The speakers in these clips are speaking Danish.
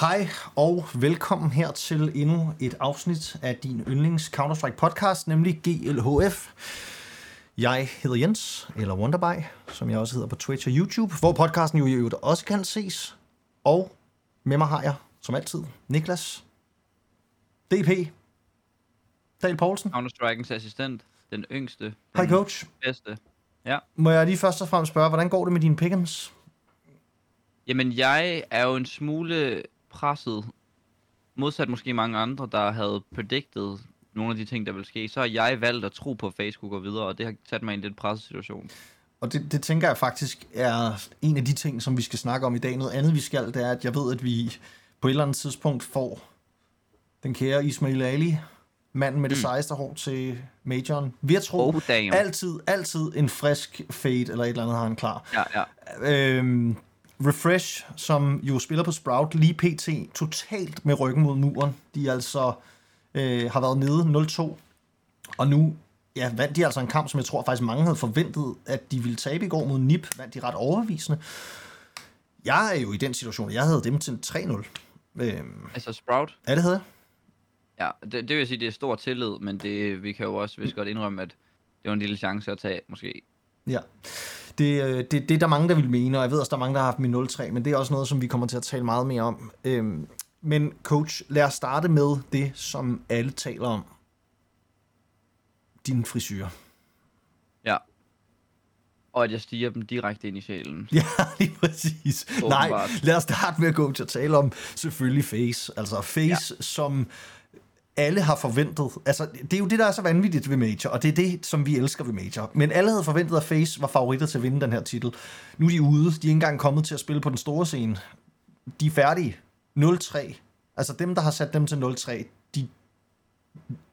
Hej og velkommen her til endnu et afsnit af din yndlings Counter-Strike podcast, nemlig GLHF. Jeg hedder Jens, eller Wonderby, som jeg også hedder på Twitch og YouTube, hvor podcasten jo i øvrigt også kan ses. Og med mig har jeg, som altid, Niklas, DP, Dal Poulsen. Counter-Strike'ens assistent, den yngste, den Hej coach. bedste. Ja. Må jeg lige først og fremmest spørge, hvordan går det med dine pick'ems? Jamen, jeg er jo en smule presset. Modsat måske mange andre, der havde predicted nogle af de ting, der vil ske, så har jeg valgt at tro på, at Facebook går videre, og det har sat mig i en lidt presset situation. Og det, det tænker jeg faktisk er en af de ting, som vi skal snakke om i dag. Noget andet vi skal, det er, at jeg ved, at vi på et eller andet tidspunkt får den kære Ismail Ali, manden med det mm. sejeste hår til majoren. Vi har tro, Oh, damn. altid, altid en frisk fade eller et eller andet har han klar. Ja, ja. Øhm, Refresh, som jo spiller på Sprout, lige pt. totalt med ryggen mod muren. De altså øh, har været nede 0-2, og nu ja, vandt de altså en kamp, som jeg tror faktisk mange havde forventet, at de ville tabe i går mod NIP. Vandt de ret overbevisende. Jeg er jo i den situation, jeg havde dem til 3-0. Øhm, Altså, Sprout, ja, det havde jeg. ja, det, det vil sige, det er stor tillid, men det, vi kan jo også vist godt indrømme, at det var en lille chance at tage, måske. Ja. Det, øh, det, det er der mange, der vil mene, og jeg ved også, der er mange, der har haft min 0-3, men det er også noget, som vi kommer til at tale meget mere om. Øhm, men coach, lad os starte med det, som alle taler om. Din frisyr. Ja. Og at jeg stiger dem direkte ind i sjælen. Ja, lige præcis. Nej, Åbenbart. lad os starte med at gå til at tale om selvfølgelig Face. Altså Face, ja. som alle har forventet. Altså, det er jo det, der er så vanvittigt ved Major, og det er det, som vi elsker ved Major. Men alle havde forventet, at Face var favoritter til at vinde den her titel. Nu er de ude. De er ikke engang kommet til at spille på den store scene. De er færdige. 0-3. Altså dem, der har sat dem til 0-3, de...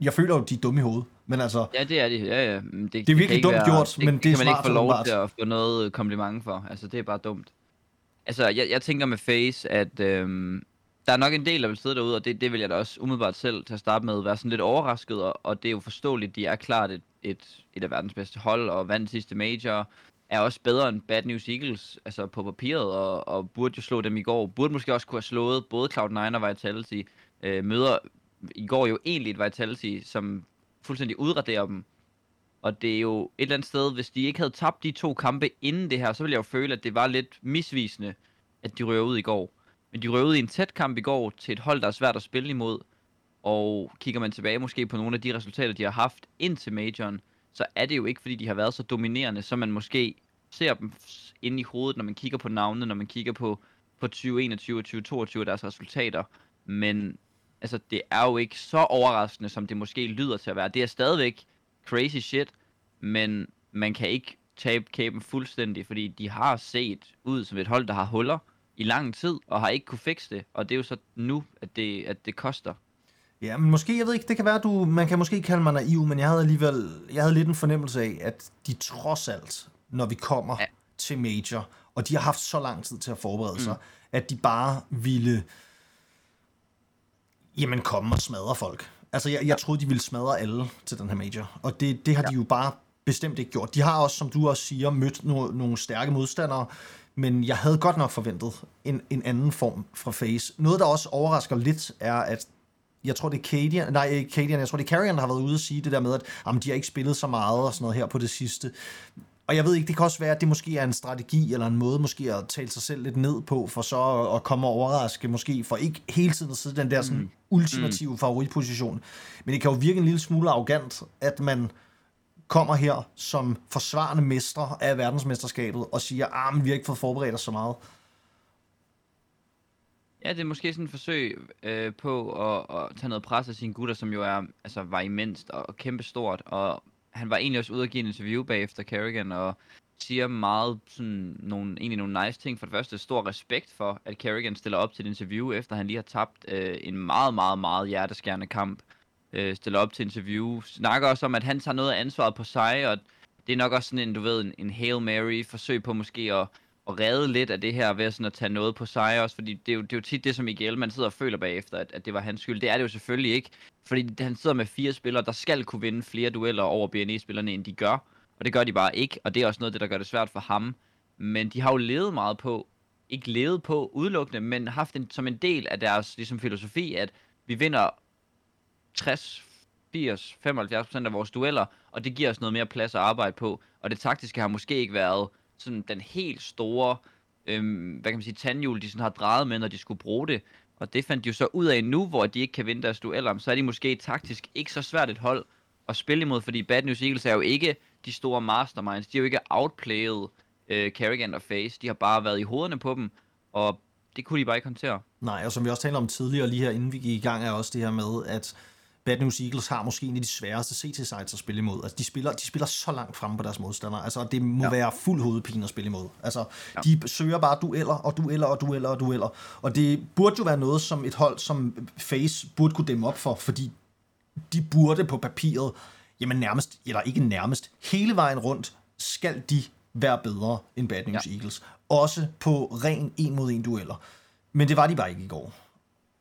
Jeg føler jo, de er dumme i hovedet. Men altså, Ja, det er det. Ja, ja. Det, det virkelig kan ikke dumt være, gjort, det, men det er kan man ikke smart få lov til at få noget kompliment for. Altså, det er bare dumt. Altså, jeg, jeg tænker med Face, at øhm, der er nok en del, der vil sidde derude, og det, det vil jeg da også umiddelbart selv til at starte med være sådan lidt overrasket, og, og det er jo forståeligt, de er klart et, et, et af verdens bedste hold, og vandt sidste major, er også bedre end Bad News Eagles, altså på papiret, og, og burde jo slå dem i går. Burde måske også kunne have slået både Cloud9 og Vitality. Øh, møder i går jo egentlig et Vitality, som fuldstændig udraderer dem. Og det er jo et eller andet sted, hvis de ikke havde tabt de to kampe inden det her, så ville jeg jo føle, at det var lidt misvisende, at de rører ud i går. Men de røvede i en tæt kamp i går til et hold, der er svært at spille imod. Og kigger man tilbage måske på nogle af de resultater, de har haft ind til majoren, så er det jo ikke, fordi de har været så dominerende, som man måske ser dem inde i hovedet, når man kigger på navnene, når man kigger på, på 2021 og 2022 og deres resultater. Men altså, det er jo ikke så overraskende, som det måske lyder til at være. Det er stadigvæk crazy shit, men man kan ikke tabe kæben fuldstændig, fordi de har set ud som et hold, der har huller i lang tid, og har ikke kunne fikse det. Og det er jo så nu, at det, at det koster. Ja, men måske, jeg ved ikke, det kan være, du, man kan måske kalde mig naiv, men jeg havde alligevel, jeg havde lidt en fornemmelse af, at de trods alt, når vi kommer. Ja. til Major, og de har haft så lang tid til at forberede mm. sig, at de bare ville, jamen komme og smadre folk. Altså, jeg, jeg troede, de ville smadre alle til den her Major, og det, det har ja. de jo bare bestemt ikke gjort. De har også, som du også siger, mødt no, nogle stærke modstandere, men jeg havde godt nok forventet en, en anden form fra Face. Noget, der også overrasker lidt, er, at jeg tror, det er Cadian, nej, ikke Cadian, jeg tror, det er Carrion, der har været ude og sige det der med, at jamen, de har ikke spillet så meget og sådan noget her på det sidste. Og jeg ved ikke, det kan også være, at det måske er en strategi eller en måde måske at tale sig selv lidt ned på, for så at- komme og overraske måske, for ikke hele tiden at sidde i den der sådan ultimative favoritposition. Men det kan jo virke en lille smule arrogant, at man kommer her som forsvarende mestre af verdensmesterskabet og siger, ah, men vi har ikke fået forberedt os så meget. Ja, det er måske sådan et forsøg øh, på at, at tage noget pres af sine gutter, som jo er, altså, var immenst og, og kæmpe stort. Og han var egentlig også ude og give en interview bagefter Kerrigan, og siger meget sådan nogle, egentlig nogle nice ting. For det første stor respekt for, at Kerrigan stiller op til et interview, efter han lige har tabt øh, en meget, meget, meget hjerteskærende kamp. Øh, stiller op til interview. Snakker også om, at han tager noget af ansvaret på sig, og det er nok også sådan en, du ved, en, en Hail Mary forsøg på måske at, at redde lidt af det her ved sådan at tage noget på sig også, fordi det er jo, det er jo tit det, som Miguel man sidder og føler bagefter, at, at det var hans skyld. Det er det jo selvfølgelig ikke, fordi han sidder med fire spillere, der skal kunne vinde flere dueller over BNE-spillerne, end de gør, og det gør de bare ikke, og det er også noget af det, der gør det svært for ham. Men de har jo levet meget på ikke levet på udelukkende, men haft en, som en del af deres ligesom, filosofi, at vi vinder 60, 80, 75 procent af vores dueller, og det giver os noget mere plads at arbejde på. Og det taktiske har måske ikke været sådan den helt store, øhm, hvad kan man sige, tandhjul, de sådan har drejet med, når de skulle bruge det. Og det fandt de jo så ud af nu, hvor de ikke kan vinde deres dueller, så er de måske taktisk ikke så svært et hold at spille imod, fordi Bad News Eagles er jo ikke de store masterminds. De har jo ikke outplayet øh, Carrigan og Face. De har bare været i hovederne på dem, og det kunne de bare ikke håndtere. Nej, og som vi også talte om tidligere lige her, inden vi gik i gang, er også det her med, at Bad News Eagles har måske en af de sværeste CT-sites at spille imod. Altså, de spiller, de spiller så langt fremme på deres modstandere. Altså, det må ja. være fuld hovedpine at spille imod. Altså, ja. de søger bare dueller og dueller og dueller og dueller. Og det burde jo være noget, som et hold som Face burde kunne dæmme op for, fordi de burde på papiret, jamen nærmest, eller ikke nærmest, hele vejen rundt, skal de være bedre end Bad News ja. Eagles. Også på ren en mod en dueller. Men det var de bare ikke i går.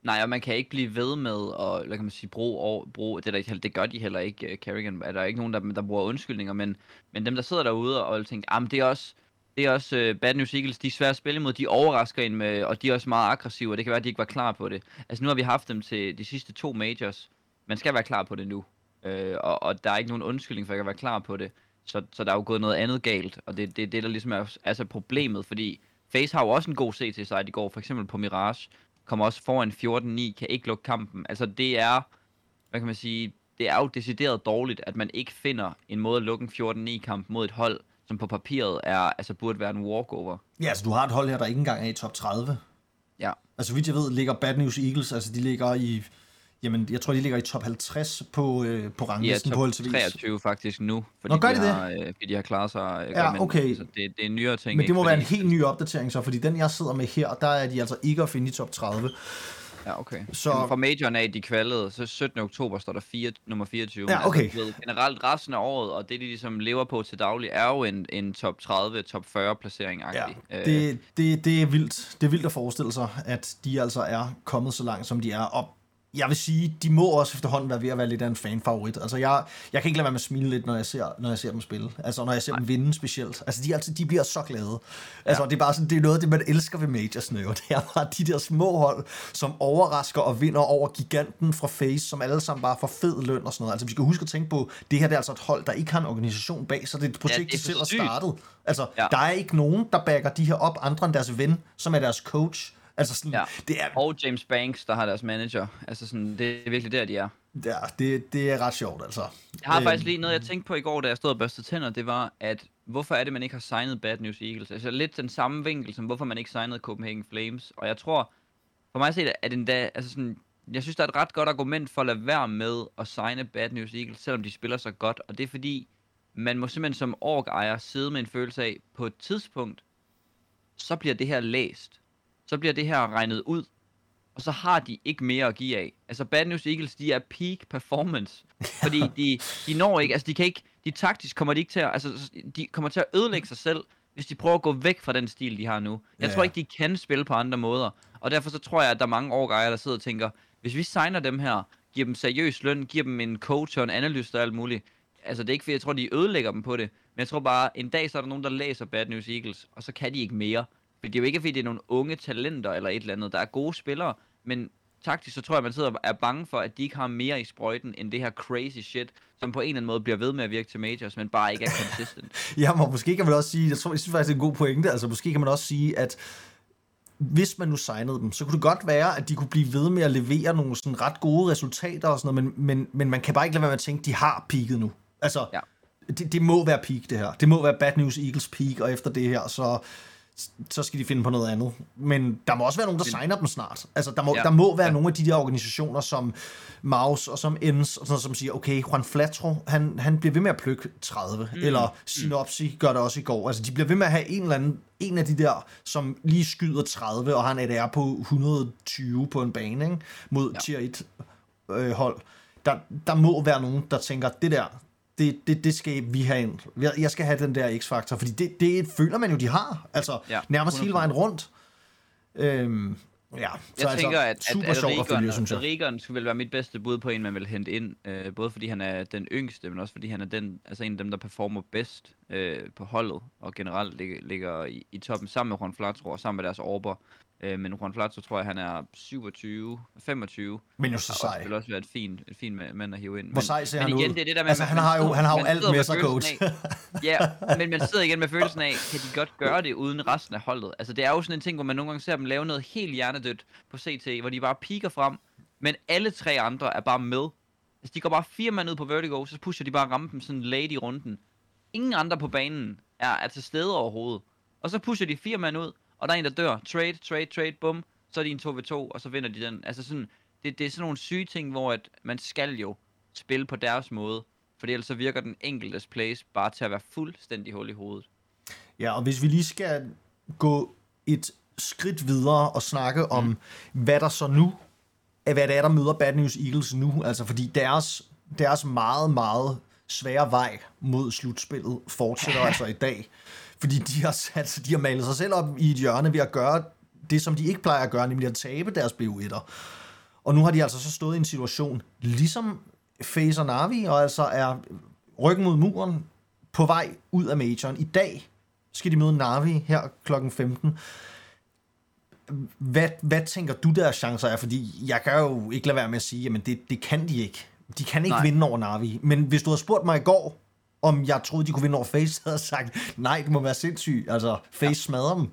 Nej, og man kan ikke blive ved med at, eller kan man sige, bruge, og, bruge det, der, det gør de heller ikke, uh, Kerrigan. Er der ikke nogen, der, der bruger undskyldninger, men, men dem, der sidder derude og tænker, ah, det er også, det er også uh, Bad News Eagles, de er svære at spille imod, de overrasker ind med, og de er også meget aggressive, og det kan være, at de ikke var klar på det. Altså nu har vi haft dem til de sidste to majors, man skal være klar på det nu, uh, og, og der er ikke nogen undskyldning for ikke at være klar på det, så, så der er jo gået noget andet galt, og det er det, det, der ligesom er altså problemet, fordi Face har jo også en god CT-side i går, for eksempel på Mirage, kommer også foran 14-9, kan ikke lukke kampen. Altså det er, hvad kan man sige, det er jo decideret dårligt, at man ikke finder en måde at lukke en 14-9 kamp mod et hold, som på papiret er, altså burde være en walkover. Ja, altså du har et hold her, der ikke engang er i top 30. Ja. Altså vidt jeg ved, ligger Bad News Eagles, altså de ligger i Jamen, jeg tror, de ligger i top 50 på, øh, på ranglisten ja, på LTV. 23 faktisk nu, fordi, Nå, gør de, de, har, øh, fordi de har klaret sig. Øh, ja, okay. Så det, det er en nyere ting. Men det må ikke? være en helt ny opdatering så, fordi den, jeg sidder med her, der er de altså ikke at finde i top 30. Ja, okay. Så... Jamen, fra majoren af, de kvalede, så 17. oktober står der 4, nummer 24. Ja, okay. Altså, generelt resten af året, og det de ligesom lever på til daglig, er jo en, en top 30, top 40 placering ja, det, det, det, er vildt. Det er vildt at forestille sig, at de altså er kommet så langt, som de er. Og jeg vil sige, de må også efterhånden være ved at være lidt af en fanfavorit. Altså, jeg, jeg kan ikke lade være med at smile lidt, når jeg ser, når jeg ser dem spille. Altså, når jeg ser Nej. dem vinde specielt. Altså, de, altid, de bliver så glade. Altså, ja. det er bare sådan, det er noget af det, man elsker ved Majors jo. Det er bare de der små hold, som overrasker og vinder over giganten fra Face, som alle sammen bare får fed løn og sådan noget. Altså, vi skal huske at tænke på, det her det er altså et hold, der ikke har en organisation bag, så det er et projekt, ja, det er de selv har startet. Altså, ja. der er ikke nogen, der backer de her op, andre end deres ven, som er deres coach. Altså sådan, ja. det er... Og James Banks, der har deres manager. Altså sådan, det er virkelig der, de er. Ja, det, det er ret sjovt, altså. Jeg har øhm. faktisk lige noget, jeg tænkte på i går, da jeg stod og børstede tænder, det var, at hvorfor er det, man ikke har signet Bad News Eagles? Altså lidt den samme vinkel, som hvorfor man ikke signede Copenhagen Flames. Og jeg tror, for mig set, at den dag, altså sådan, jeg synes, der er et ret godt argument for at lade være med at signe Bad News Eagles, selvom de spiller så godt. Og det er fordi, man må simpelthen som org-ejer sidde med en følelse af, på et tidspunkt, så bliver det her læst så bliver det her regnet ud, og så har de ikke mere at give af. Altså Bad News Eagles, de er peak performance, fordi de, de når ikke, altså de kan ikke, de taktisk kommer de ikke til at, altså de kommer til at ødelægge sig selv, hvis de prøver at gå væk fra den stil, de har nu. Jeg ja, tror ikke, de kan spille på andre måder, og derfor så tror jeg, at der er mange årgejere, der sidder og tænker, hvis vi signer dem her, giver dem seriøs løn, giver dem en coach og en analyst og alt muligt, altså det er ikke fordi, jeg tror, de ødelægger dem på det, men jeg tror bare, en dag så er der nogen, der læser Bad News Eagles, og så kan de ikke mere. For det er jo ikke, fordi det er nogle unge talenter eller et eller andet. Der er gode spillere, men taktisk, så tror jeg, man sidder og er bange for, at de ikke har mere i sprøjten, end det her crazy shit, som på en eller anden måde bliver ved med at virke til majors, men bare ikke er consistent. ja, men måske kan man også sige, jeg, tror, jeg synes faktisk, det er en god pointe, altså måske kan man også sige, at hvis man nu signede dem, så kunne det godt være, at de kunne blive ved med at levere nogle sådan ret gode resultater og sådan noget, men, men, men man kan bare ikke lade være med at tænke, at de har peaked nu. Altså, ja. det, det må være peak, det her. Det må være Bad News Eagles peak, og efter det her, så så skal de finde på noget andet. Men der må også være nogen, der signer dem snart. Altså, der må, ja. der må være ja. nogle af de der organisationer, som Maus og som Ens, og sådan, som siger, okay, Juan Flatro, han, han bliver ved med at plukke 30, mm. eller Synopsi mm. gør det også i går. Altså, de bliver ved med at have en eller anden, en af de der, som lige skyder 30, og han er på 120 på en bane, ikke? mod ja. tier 1 øh, hold. Der, der må være nogen, der tænker, det der, det, det, det skal vi have ind. Jeg skal have den der X-faktor, fordi det, det føler man jo, de har. Altså, ja, nærmest 100%. hele vejen rundt. Øhm, Ja, Jeg så altså, tænker, at, super at, at sjovt at følge, synes jeg. Rigon skulle vel være mit bedste bud på en, man vil hente ind. Øh, både fordi han er den yngste, men også fordi han er den, altså en af dem, der performer bedst øh, på holdet. Og generelt ligger, ligger i, i toppen sammen med Juan Flatro og sammen med deres orber. Øh, men Juan Flatro tror jeg, han er 27, 25. Men jo så sej. vil også være et fint, et fint ma- mand at hive ind. Hvor sej ser men han igen, ud? det er det der med, Altså, man- han har jo- han har jo alt med sig, af- Ja, men man sidder igen med følelsen af, kan de godt gøre det uden resten af holdet? Altså, det er jo sådan en ting, hvor man nogle gange ser dem lave noget helt hjernedødt på CT, hvor de bare piker frem, men alle tre andre er bare med. Altså, de går bare fire mand ud på Vertigo, så pusher de bare rampen sådan late i runden. Ingen andre på banen er, er til stede overhovedet. Og så pusher de fire mand ud, og der er en, der dør. Trade, trade, trade, bum. Så er de en 2v2, og så vinder de den. Altså sådan, det, det er sådan nogle syge ting, hvor at man skal jo spille på deres måde. For ellers så virker den enkeltes plays bare til at være fuldstændig hul i hovedet. Ja, og hvis vi lige skal gå et skridt videre og snakke om, hvad der så nu, hvad det er, der møder Bad News Eagles nu, altså fordi deres, deres meget, meget svære vej mod slutspillet fortsætter altså i dag. Fordi de har, sat, de har malet sig selv op i et hjørne ved at gøre det, som de ikke plejer at gøre, nemlig at tabe deres BU1'er. Og nu har de altså så stået i en situation, ligesom Facer Navi, og altså er ryggen mod muren på vej ud af majoren. I dag skal de møde Navi her klokken 15. Hvad, hvad tænker du, deres chancer er? Fordi jeg kan jo ikke lade være med at sige, at det, det kan de ikke. De kan ikke Nej. vinde over Navi. Men hvis du havde spurgt mig i går, om jeg troede, de kunne vinde over Face, havde sagt, nej, det må være sindssygt. Altså, Face ja. smadrer dem.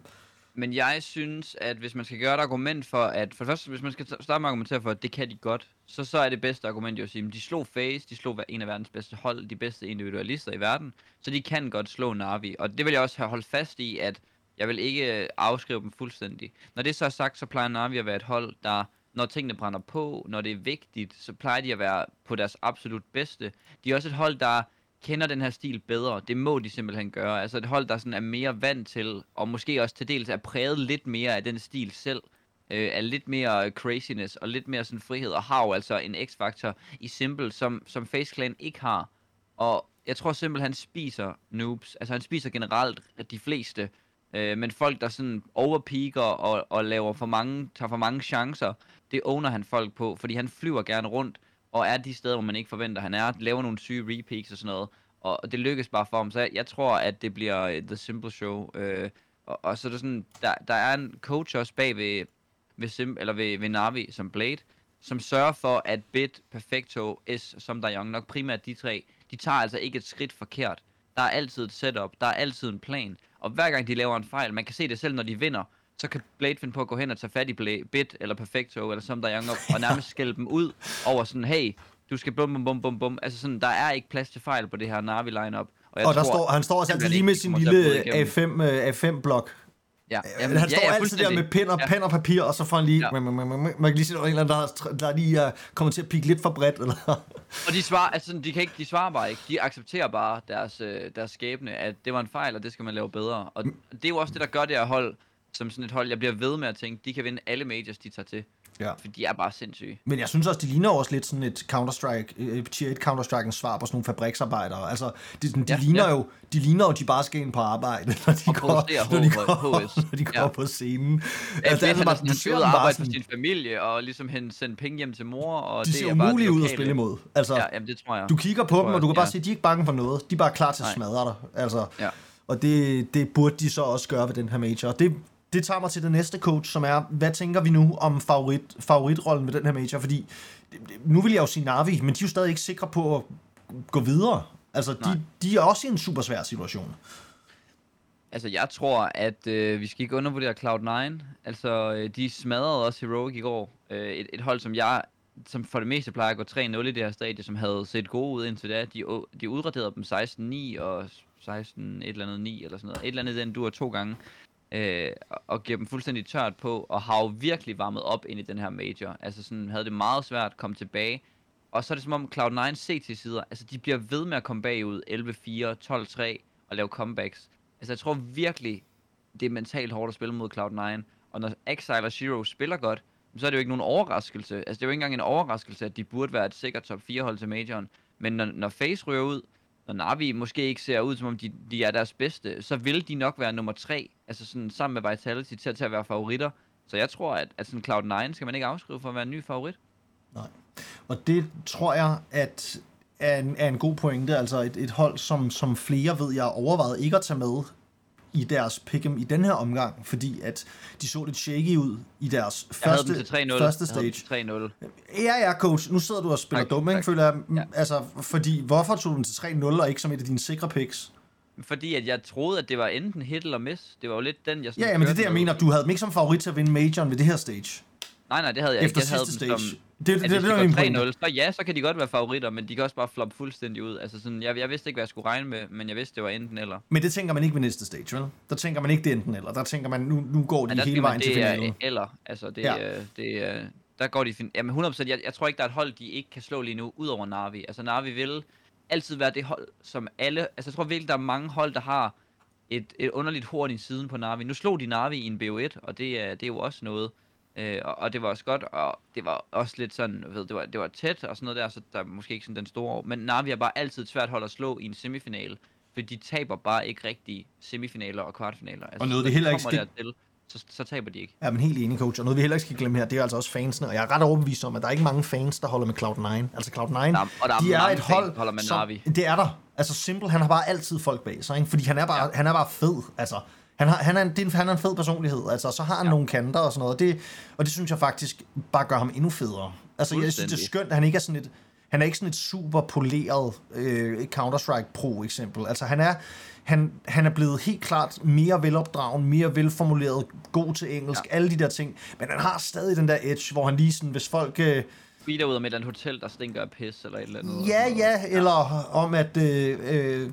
Men jeg synes, at hvis man skal gøre et argument for, at for det første, hvis man skal starte med at argumentere for, at det kan de godt, så, så er det bedste argument jo at sige, at de slog Face, de slog en af verdens bedste hold, de bedste individualister i verden, så de kan godt slå Navi. Og det vil jeg også have holdt fast i, at jeg vil ikke øh, afskrive dem fuldstændig. Når det så er sagt, så plejer Navi at være et hold, der når tingene brænder på, når det er vigtigt, så plejer de at være på deres absolut bedste. De er også et hold, der kender den her stil bedre. Det må de simpelthen gøre. Altså et hold, der sådan er mere vant til, og måske også til dels er præget lidt mere af den stil selv, øh, er lidt mere øh, craziness og lidt mere sådan frihed, og har jo altså en x-faktor i Simple, som, som Face Clan ikke har. Og jeg tror simpelthen, han spiser noobs. Altså han spiser generelt de fleste. Øh, men folk, der sådan overpeaker og, og laver for mange, tager for mange chancer, det owner han folk på, fordi han flyver gerne rundt, og er de steder, hvor man ikke forventer, han er, laver nogle syge repeaks og sådan noget, og det lykkes bare for ham, så jeg, jeg tror, at det bliver øh, The Simple Show, øh, og, og så er der sådan, der, der er en coach også bag ved, ved, Sim, eller ved, ved Navi, som Blade, som sørger for, at Bit, Perfecto, S, som der Young, nok primært de tre, de tager altså ikke et skridt forkert. Der er altid et setup, der er altid en plan, og hver gang de laver en fejl, man kan se det selv, når de vinder, så kan Blade finde på at gå hen og tage fat i Bla- Bit, eller Perfecto, eller som der Young, og- og nærmest skælde dem ud over sådan, hey, du skal bum, bum, bum, bum, bum. Altså sådan, der er ikke plads til fejl på det her Navi lineup. Og, jeg Og der tror, står, han står også altid lige med sin kommer lille at bryde igennem. A5, øh, A5-blok. Ja, Jamen, han står altid der med pen og, Ja. pen og papir, og så får han lige... Ja. Ja. Man, man, man, man kan lige se, der er en eller anden, der, der lige er kommet til at pikke lidt for bredt. Eller? Og de svarer, altså de kan ikke, de svarer bare ikke. De accepterer bare deres, øh, deres skæbne, at det var en fejl, og det skal man lave bedre. Og det er jo også det, der gør det her hold, som sådan et hold, jeg bliver ved med at tænke, de kan vinde alle majors, de tager til. Ja. For de er bare sindssyge. Men jeg synes også, de ligner også lidt sådan et Counter-Strike, øh, tier 1 Counter-Strike svar på sådan nogle fabriksarbejdere. Altså, de, de, Ja, ligner ja. jo, de ligner jo, de bare skal ind på arbejde, når de Og går, når de går, HS. når de går Ja. på scenen. Ja, Altså, det, er han, han bare arbejde for sådan, sin familie, og ligesom hen, sende penge hjem til mor, og de det ser er umulige det ud at spille imod. Altså, Ja, jamen det tror jeg. du kigger på dem, og du kan bare ja. se, at de er ikke bange for noget. De er bare klar til at smadre dig. Altså, Ja. Og det, det burde de så også gøre ved den her major. Og det, det tager mig til det næste coach, som er, hvad tænker vi nu om favorit, favoritrollen ved den her major? Fordi nu vil jeg jo sige Navi, men de er jo stadig ikke sikre på at gå videre. Altså, Nej. de, de er også i en super svær situation. Altså, jeg tror, at øh, vi skal ikke undervurdere Cloud9. Altså, øh, de smadrede også Heroic i går. Øh, et, et hold, som jeg som for det meste plejer at gå 3-0 i det her stadie, som havde set gode ud indtil da. De, de udraderede dem 16-9 og 16 et eller andet 9 eller sådan noget. Et eller andet den dur to gange. Øh, og- giver dem fuldstændig tørt på, og har jo virkelig varmet op ind i den her major. Altså sådan havde det meget svært at komme tilbage. Og så er det som om Cloud9 CT-sider, altså de bliver ved med at komme bagud 11-4, 12-3 og lave comebacks. Altså jeg tror virkelig, det er mentalt hårdt at spille mod Cloud9. Og når Exile og Shiro spiller godt, så er det jo ikke nogen overraskelse. Altså det er jo ikke engang en overraskelse, at de burde være et sikkert top 4 hold til majoren. Men når, når Face ryger ud, når Navi måske ikke ser ud, som om de, de er deres bedste, så vil de nok være nummer 3, altså sådan sammen med Vitality til, til at være favoritter. Så jeg tror, at, at sådan Cloud9 skal man ikke afskrive for at være en ny favorit. Nej. Og det tror jeg, at er en, er en god pointe. Altså et, et hold, som, som flere ved, jeg overvejet ikke at tage med i deres pick'em i den her omgang, fordi at de så lidt shaky ud i deres første, første stage. 3-0. Ja, ja, coach. Nu sidder du og spiller tak, dum, ikke? Føler jeg, ja. altså, fordi, hvorfor tog du den til 3-0 og ikke som et af dine sikre picks? Fordi at jeg troede, at det var enten hit eller miss. Det var jo lidt den, jeg Ja, ja men det er det, jeg mener. Du havde dem ikke som favorit til at vinde majoren ved det her stage. Nej, nej, det havde jeg Efter ikke. Jeg havde stage. Som, det, det, det, det, det, det, 3-0, så ja, så kan de godt være favoritter, men de kan også bare floppe fuldstændig ud. Altså sådan, jeg, jeg vidste ikke, hvad jeg skulle regne med, men jeg vidste, det var enten eller. Men det tænker man ikke ved næste stage, vel? Der tænker man ikke det enten eller. Der tænker man, nu, nu går de ja, hele vejen til finalen. Det er eller. Altså, det, ja. det, der går de fin- Jamen 100%, jeg, jeg tror ikke, der er et hold, de ikke kan slå lige nu, ud over Navi. Altså Navi vil altid være det hold, som alle... Altså jeg tror virkelig, der er mange hold, der har et, et underligt horn i siden på Navi. Nu slog de Navi i en BO1, og det er, det er jo også noget. Øh, og, og det var også godt, og det var også lidt sådan, ved, det var, det var tæt og sådan noget der, så der er måske ikke sådan den store Men Navi er bare altid et svært hold at slå i en semifinal, for de taber bare ikke rigtig semifinaler og kvartfinaler. Altså, og noget, det heller ikke skal... Dertil, så, så taber de ikke. Ja, men helt enig, coach. Og noget, vi heller ikke skal glemme her, det er altså også fansene. Og jeg er ret overbevist om, at der er ikke mange fans, der holder med Cloud9. Altså Cloud9, der, og der er de er et hold, holder med som, Navi. Det er der. Altså Simple, han har bare altid folk bag sig, ikke? Fordi han er bare, ja. han er bare fed. Altså, han, har, han, er en, det er en, han er en fed personlighed, altså, så har han ja. nogle kanter og sådan noget, og det, og det synes jeg faktisk bare gør ham endnu federe. Altså, jeg synes, det er skønt, at han ikke er sådan et, han er ikke sådan et super poleret øh, Counter-Strike Pro eksempel. Altså, han er, han, han er blevet helt klart mere velopdragen, mere velformuleret, god til engelsk, ja. alle de der ting. Men han har stadig den der edge, hvor han lige sådan, hvis folk... Øh, tweeter ud om et eller andet hotel, der stinker af pis, eller et eller andet. Ja, ja, eller om at øh, øh,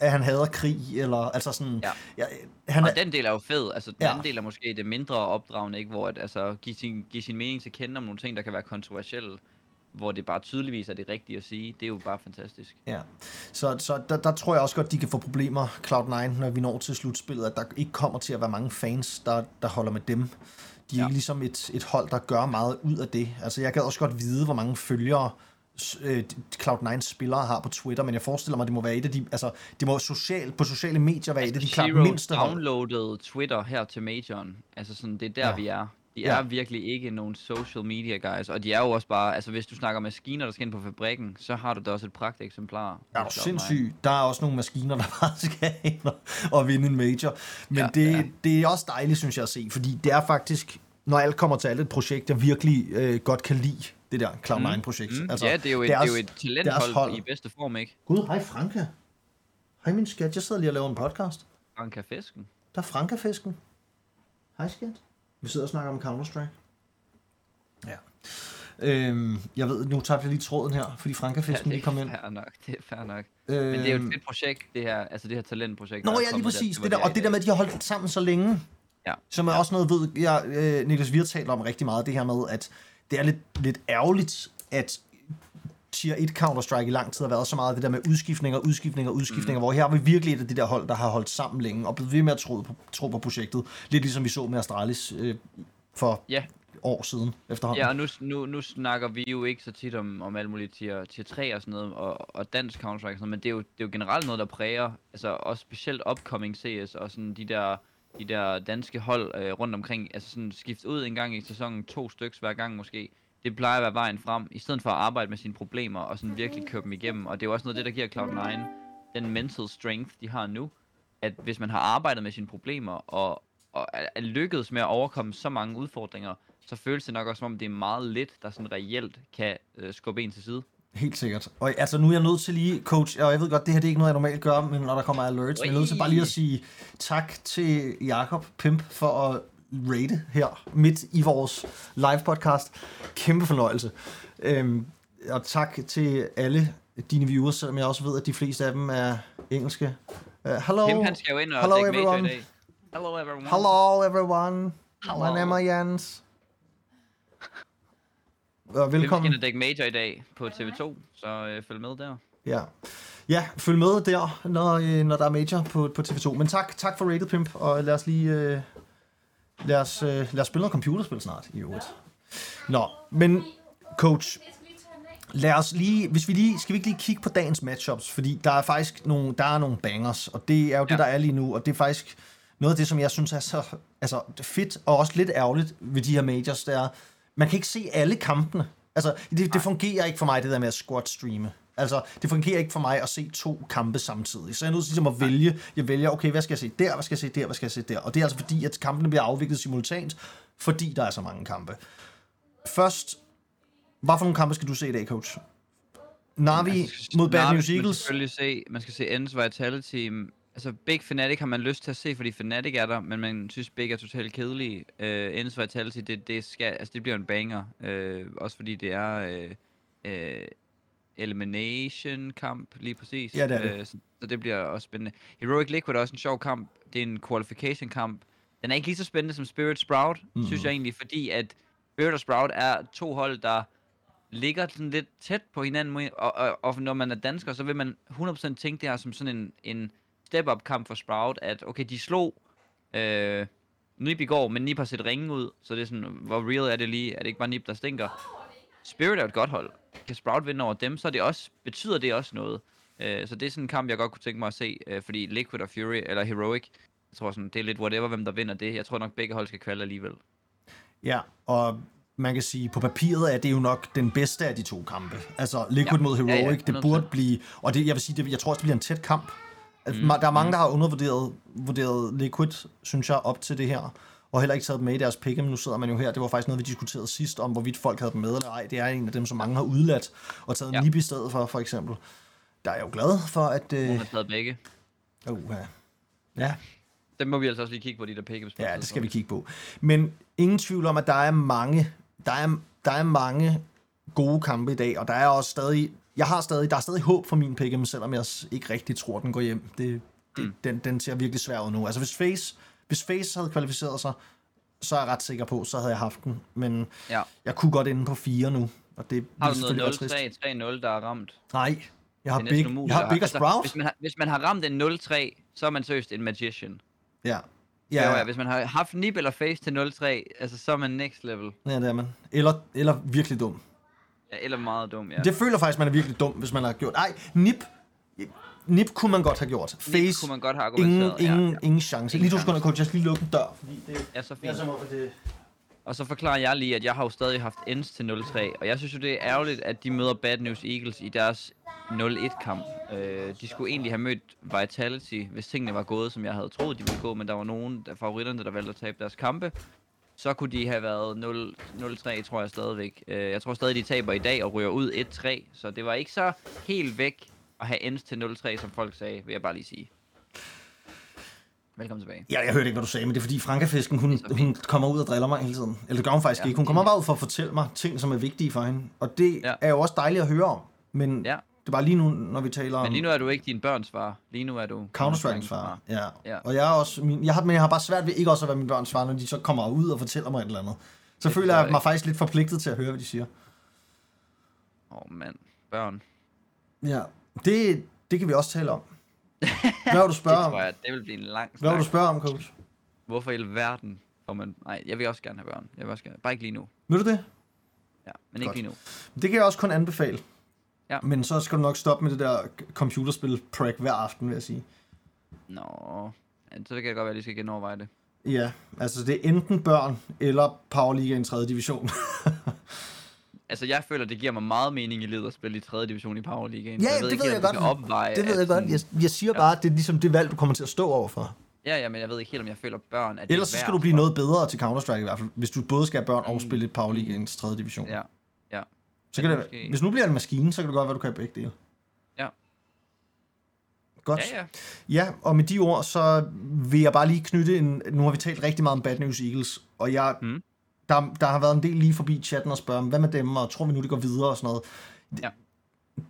at han hader krig, eller altså sådan... Ja. Ja, han og er, den del er jo fed, altså den ja. anden del er måske det mindre opdragende, ikke? hvor at, altså, give, sin, give sin mening til kende om nogle ting, der kan være kontroversielle, hvor det bare tydeligvis er det rigtige at sige, det er jo bare fantastisk. Ja, så, så der, der tror jeg også godt, de kan få problemer, Cloud9, når vi når til slutspillet, at der ikke kommer til at være mange fans, der, der holder med dem. De er ja. ikke ligesom et, et hold, der gør meget ud af det. Altså, jeg kan også godt vide, hvor mange følgere øh, Cloud9 spillere har på Twitter, men jeg forestiller mig, det må være et af de, altså, det må social, på sociale medier være altså, et af de klart mindste downloadet Twitter her til majoren. Altså sådan, det er der, ja. vi er. De ja. er virkelig ikke nogen social media guys, og de er jo også bare, altså hvis du snakker maskiner, der skal ind på fabrikken, så har du da også et pragt eksemplar. Ja, sindssygt. Der er også nogle maskiner, der bare skal ind og, og vinde en major. Men ja, det, ja. det er også dejligt, synes jeg at se, fordi det er faktisk, når alt kommer til alt, et projekt, jeg virkelig øh, godt kan lide det der Cloud9-projekt. Mm. Mm. Altså, ja, det er jo et, deres, det er jo et talenthold hold. i bedste form, ikke? Gud, hej Franka. Hej min skat, jeg sidder lige og laver en podcast. Franka Fisken. Der er Franka Fisken. Hej skat. Vi sidder og snakker om Counter-Strike. Ja. Øhm, jeg ved, nu tager jeg lige tråden her, fordi Franka Fisken ja, lige kom ind. Det er fair nok, det er fair nok. Øhm, Men det er jo et fedt projekt, det her, altså det her talentprojekt. Nå ja, lige præcis. Der, det der, og det der med, at de har holdt sammen så længe. Ja. Som er ja. også noget, ved jeg, øh, Niklas, vi har talt om rigtig meget, det her med, at det er lidt, lidt ærgerligt, at tier 1 Counter-Strike i lang tid har været så meget det der med udskiftninger, udskiftninger, udskiftninger, mm. hvor her har vi virkelig et af de der hold, der har holdt sammen længe, og blevet ved med at tro på, tro på projektet. Lidt ligesom vi så med Astralis øh, for ja. år siden efterhånden. Ja, og nu, nu, nu snakker vi jo ikke så tit om, om alt muligt tier, tier 3 og sådan noget, og, og dansk Counter-Strike og sådan noget, men det er, jo, det er jo generelt noget, der præger, altså også specielt upcoming CS og sådan de der de der danske hold øh, rundt omkring, altså sådan skifte ud en gang i sæsonen, to stykker hver gang måske, det plejer at være vejen frem, i stedet for at arbejde med sine problemer og sådan virkelig køre dem igennem. Og det er jo også noget af det, der giver Cloud9 den mental strength, de har nu. At hvis man har arbejdet med sine problemer og, og er lykkedes med at overkomme så mange udfordringer, så føles det nok også som om, det er meget lidt, der sådan reelt kan øh, skubbe en til side. Helt sikkert. Og altså, nu er jeg nødt til lige, coach, og jeg ved godt, det her det er ikke noget, jeg normalt gør, men når der kommer alerts, men jeg er nødt til bare lige at sige tak til Jakob Pimp for at rate her midt i vores live podcast. Kæmpe fornøjelse. Øhm, og tak til alle dine viewers, selvom jeg også ved, at de fleste af dem er engelske. Uh, hello. Pimp, han skal jo ind og hello everyone. Hello everyone. Hello everyone. Hello. My name is Jens. Og velkommen. Vi skal dække major i dag på TV2, så øh, følg med der. Ja. Ja, følg med der, når, øh, når der er major på, på TV2. Men tak, tak for Rated Pimp, og lad os lige... Øh, lad, os, øh, lad os spille noget computerspil snart, i øvrigt. Nå, men coach, lad os lige, hvis vi lige, skal vi ikke lige kigge på dagens matchups, fordi der er faktisk nogle, der er nogle bangers, og det er jo ja. det, der er lige nu, og det er faktisk noget af det, som jeg synes er så altså, fedt, og også lidt ærgerligt ved de her majors, det er, man kan ikke se alle kampene. Altså, det, det fungerer ikke for mig, det der med at squat streame. Altså, det fungerer ikke for mig at se to kampe samtidig. Så jeg er nødt til ligesom at vælge. Jeg vælger, okay, hvad skal jeg se der, hvad skal jeg se der, hvad skal jeg se der. Og det er altså fordi, at kampene bliver afviklet simultant, fordi der er så mange kampe. Først, hvad for nogle kampe skal du se i dag, coach? Navi Altså, mod Bad Navi News Eagles. man skal se Ends Vitality. Altså, Big Fnatic har man lyst til at se, fordi Fnatic er der, men man synes, Big er totalt kedelige. Uh, Ends Vitality, det, det, skal, altså, det bliver en banger. Uh, også fordi det er uh, uh, elimination kamp, lige præcis. Ja, det er det. Øh, så, så det bliver også spændende. Heroic Liquid er også en sjov kamp. Det er en qualification kamp. Den er ikke lige så spændende som Spirit Sprout, mm. synes jeg egentlig, fordi at Spirit og Sprout er to hold, der ligger sådan lidt tæt på hinanden, og, og, og når man er dansker, så vil man 100% tænke det her som sådan en, en step-up kamp for Sprout, at okay, de slog øh, Nip i går, men Nip har set ringen ud, så det er sådan, hvor real er det lige? Er det ikke bare Nip, der stinker? Spirit er et godt hold. Kan Sprout vinde over dem, så det også, betyder det også noget. Øh, så det er sådan en kamp, jeg godt kunne tænke mig at se, øh, fordi Liquid og Fury, eller Heroic, jeg tror sådan, det er lidt whatever, hvem der vinder det. Jeg tror nok, begge hold skal kvalde alligevel. Ja, og man kan sige, på papiret er det jo nok den bedste af de to kampe. Altså Liquid Ja. mod Heroic, Ja, ja, det 100%. burde blive, og det, jeg vil sige, det, jeg tror også, det bliver en tæt kamp. Altså, Mm, mm. Der er mange, der har undervurderet vurderet Liquid, synes jeg, op til det her, og heller ikke taget dem med i deres pick Nu sidder man jo her, det var faktisk noget, vi diskuterede sidst, om hvorvidt folk havde dem med eller ej. Det er en af dem, som mange har udladt, og taget Ja. Nib i stedet for, for eksempel. Der er jeg jo glad for, at... Hun Øh, har taget begge. uh, ja. ja, Dem må vi altså også lige kigge på, de der pickups. Ja, det skal vi kigge på. Men ingen tvivl om, at der er mange, der er, der er mange gode kampe i dag, og der er også stadig, jeg har stadig, der er stadig håb for min pick'em, selvom jeg ikke rigtig tror, den går hjem. Det, det, Mm. den, den ser virkelig svær ud nu. Altså hvis Face, hvis Face havde kvalificeret sig, så er jeg ret sikker på, så havde jeg haft den. Men Ja. jeg kunne godt inde på fire nu, og det Har du noget trist. 0-3, 3-0, der er ramt? Nej, jeg har Big, umuligt jeg har Big og Sprout. Hvis man, har, hvis man har ramt en 0-3, så er man seriøst en magician. Ja. Ja. Ja, ja. Hvis man har haft nib eller face til 0-3, altså så er man next level. ja, det er man. Eller, eller virkelig dum. Eller meget dum, ja. Det føler faktisk, man er virkelig dum, hvis man har gjort... Ej, nip, nip kunne man godt have gjort. Face, Nib kunne man godt have ingen, ingen, ja, ja, ingen chance. Ingen Lige chance. skulle coach, jeg skal lige lukke en dør, fordi det, ja, så er fint. som om, at det... Og så forklarer jeg lige, at jeg har jo stadig haft ends til 0-3, og jeg synes jo, det er ærgerligt, at de møder Bad News Eagles i deres 0-1-kamp. Øh, de skulle egentlig have mødt Vitality, hvis tingene var gået, som jeg havde troet, de ville gå, men der var nogen af favoritterne, der valgte at tabe deres kampe. Så kunne de have været 0 0-3, tror jeg stadigvæk. Øh, jeg tror stadig, de taber i dag og ryger ud 1-3, så det var ikke så helt væk at have ends til 0-3, som folk sagde, vil jeg bare lige sige. Velkommen tilbage. Ja, jeg hørte ikke, hvad du sagde, men det er fordi Frankafisken, hun, hun kommer ud og driller mig hele tiden. Eller det gør hun faktisk Ja, ikke. Hun kommer bare ud for at fortælle mig ting, som er vigtige for hende. Og det ja. er jo også dejligt at høre om. Men Ja. Det er bare lige nu, når vi taler om Men lige nu er du ikke din børns far. Lige nu er du Counter-Strike's far. Ja. Ja. Og jeg er også, min, jeg har, men jeg har bare svært ved ikke også at være min børns far, når de så kommer ud og fortæller mig et eller andet. Så Det føler jeg jeg mig faktisk lidt forpligtet til at høre, hvad de siger. Åh, oh, mand. Børn. Ja, det, det kan vi også tale om. Hvad vil du spørge Det om? tror jeg, det vil blive en lang Hvad vil du snak. spørge om, coach? Hvorfor i alverden får man... Nej, jeg vil også gerne have børn. Jeg vil også gerne... Bare ikke lige nu. Vil du det? Ja, men ikke Godt. lige nu. Det kan jeg også kun anbefale. Ja. Men så skal du nok stoppe med det der computerspil prank hver aften, vil jeg sige. Nå... Ja, så kan det godt være, at jeg lige skal genoverveje det. Ja, altså det er enten børn eller Powerliga i en tredje division. Altså, jeg føler, det giver mig meget mening i livet at spille i 3. division i Power League. Ja, jeg det ved ikke, ved jeg det godt. Opveje, det ved jeg godt. Jeg, jeg siger bare, at det er ligesom det valg, du kommer til at stå overfor. Ja, ja, men jeg ved ikke helt, om jeg føler børn, at det Ellers er så skal du blive for- noget bedre til Counter-Strike i hvert fald, hvis du både skal have børn og Mm. spille et Powerliga i en tredje division. Ja, ja. Så kan det måske- hvis nu bliver en maskine, så kan det godt være, du kan begge dele. Ja. Godt. Ja, ja. Ja, og med de ord, så vil jeg bare lige knytte en... Nu har vi talt rigtig meget om Bad News Eagles, og jeg, Mm. der, der har været en del lige forbi chatten og spørge, hvad med dem, og tror vi nu, det går videre og sådan noget. Ja.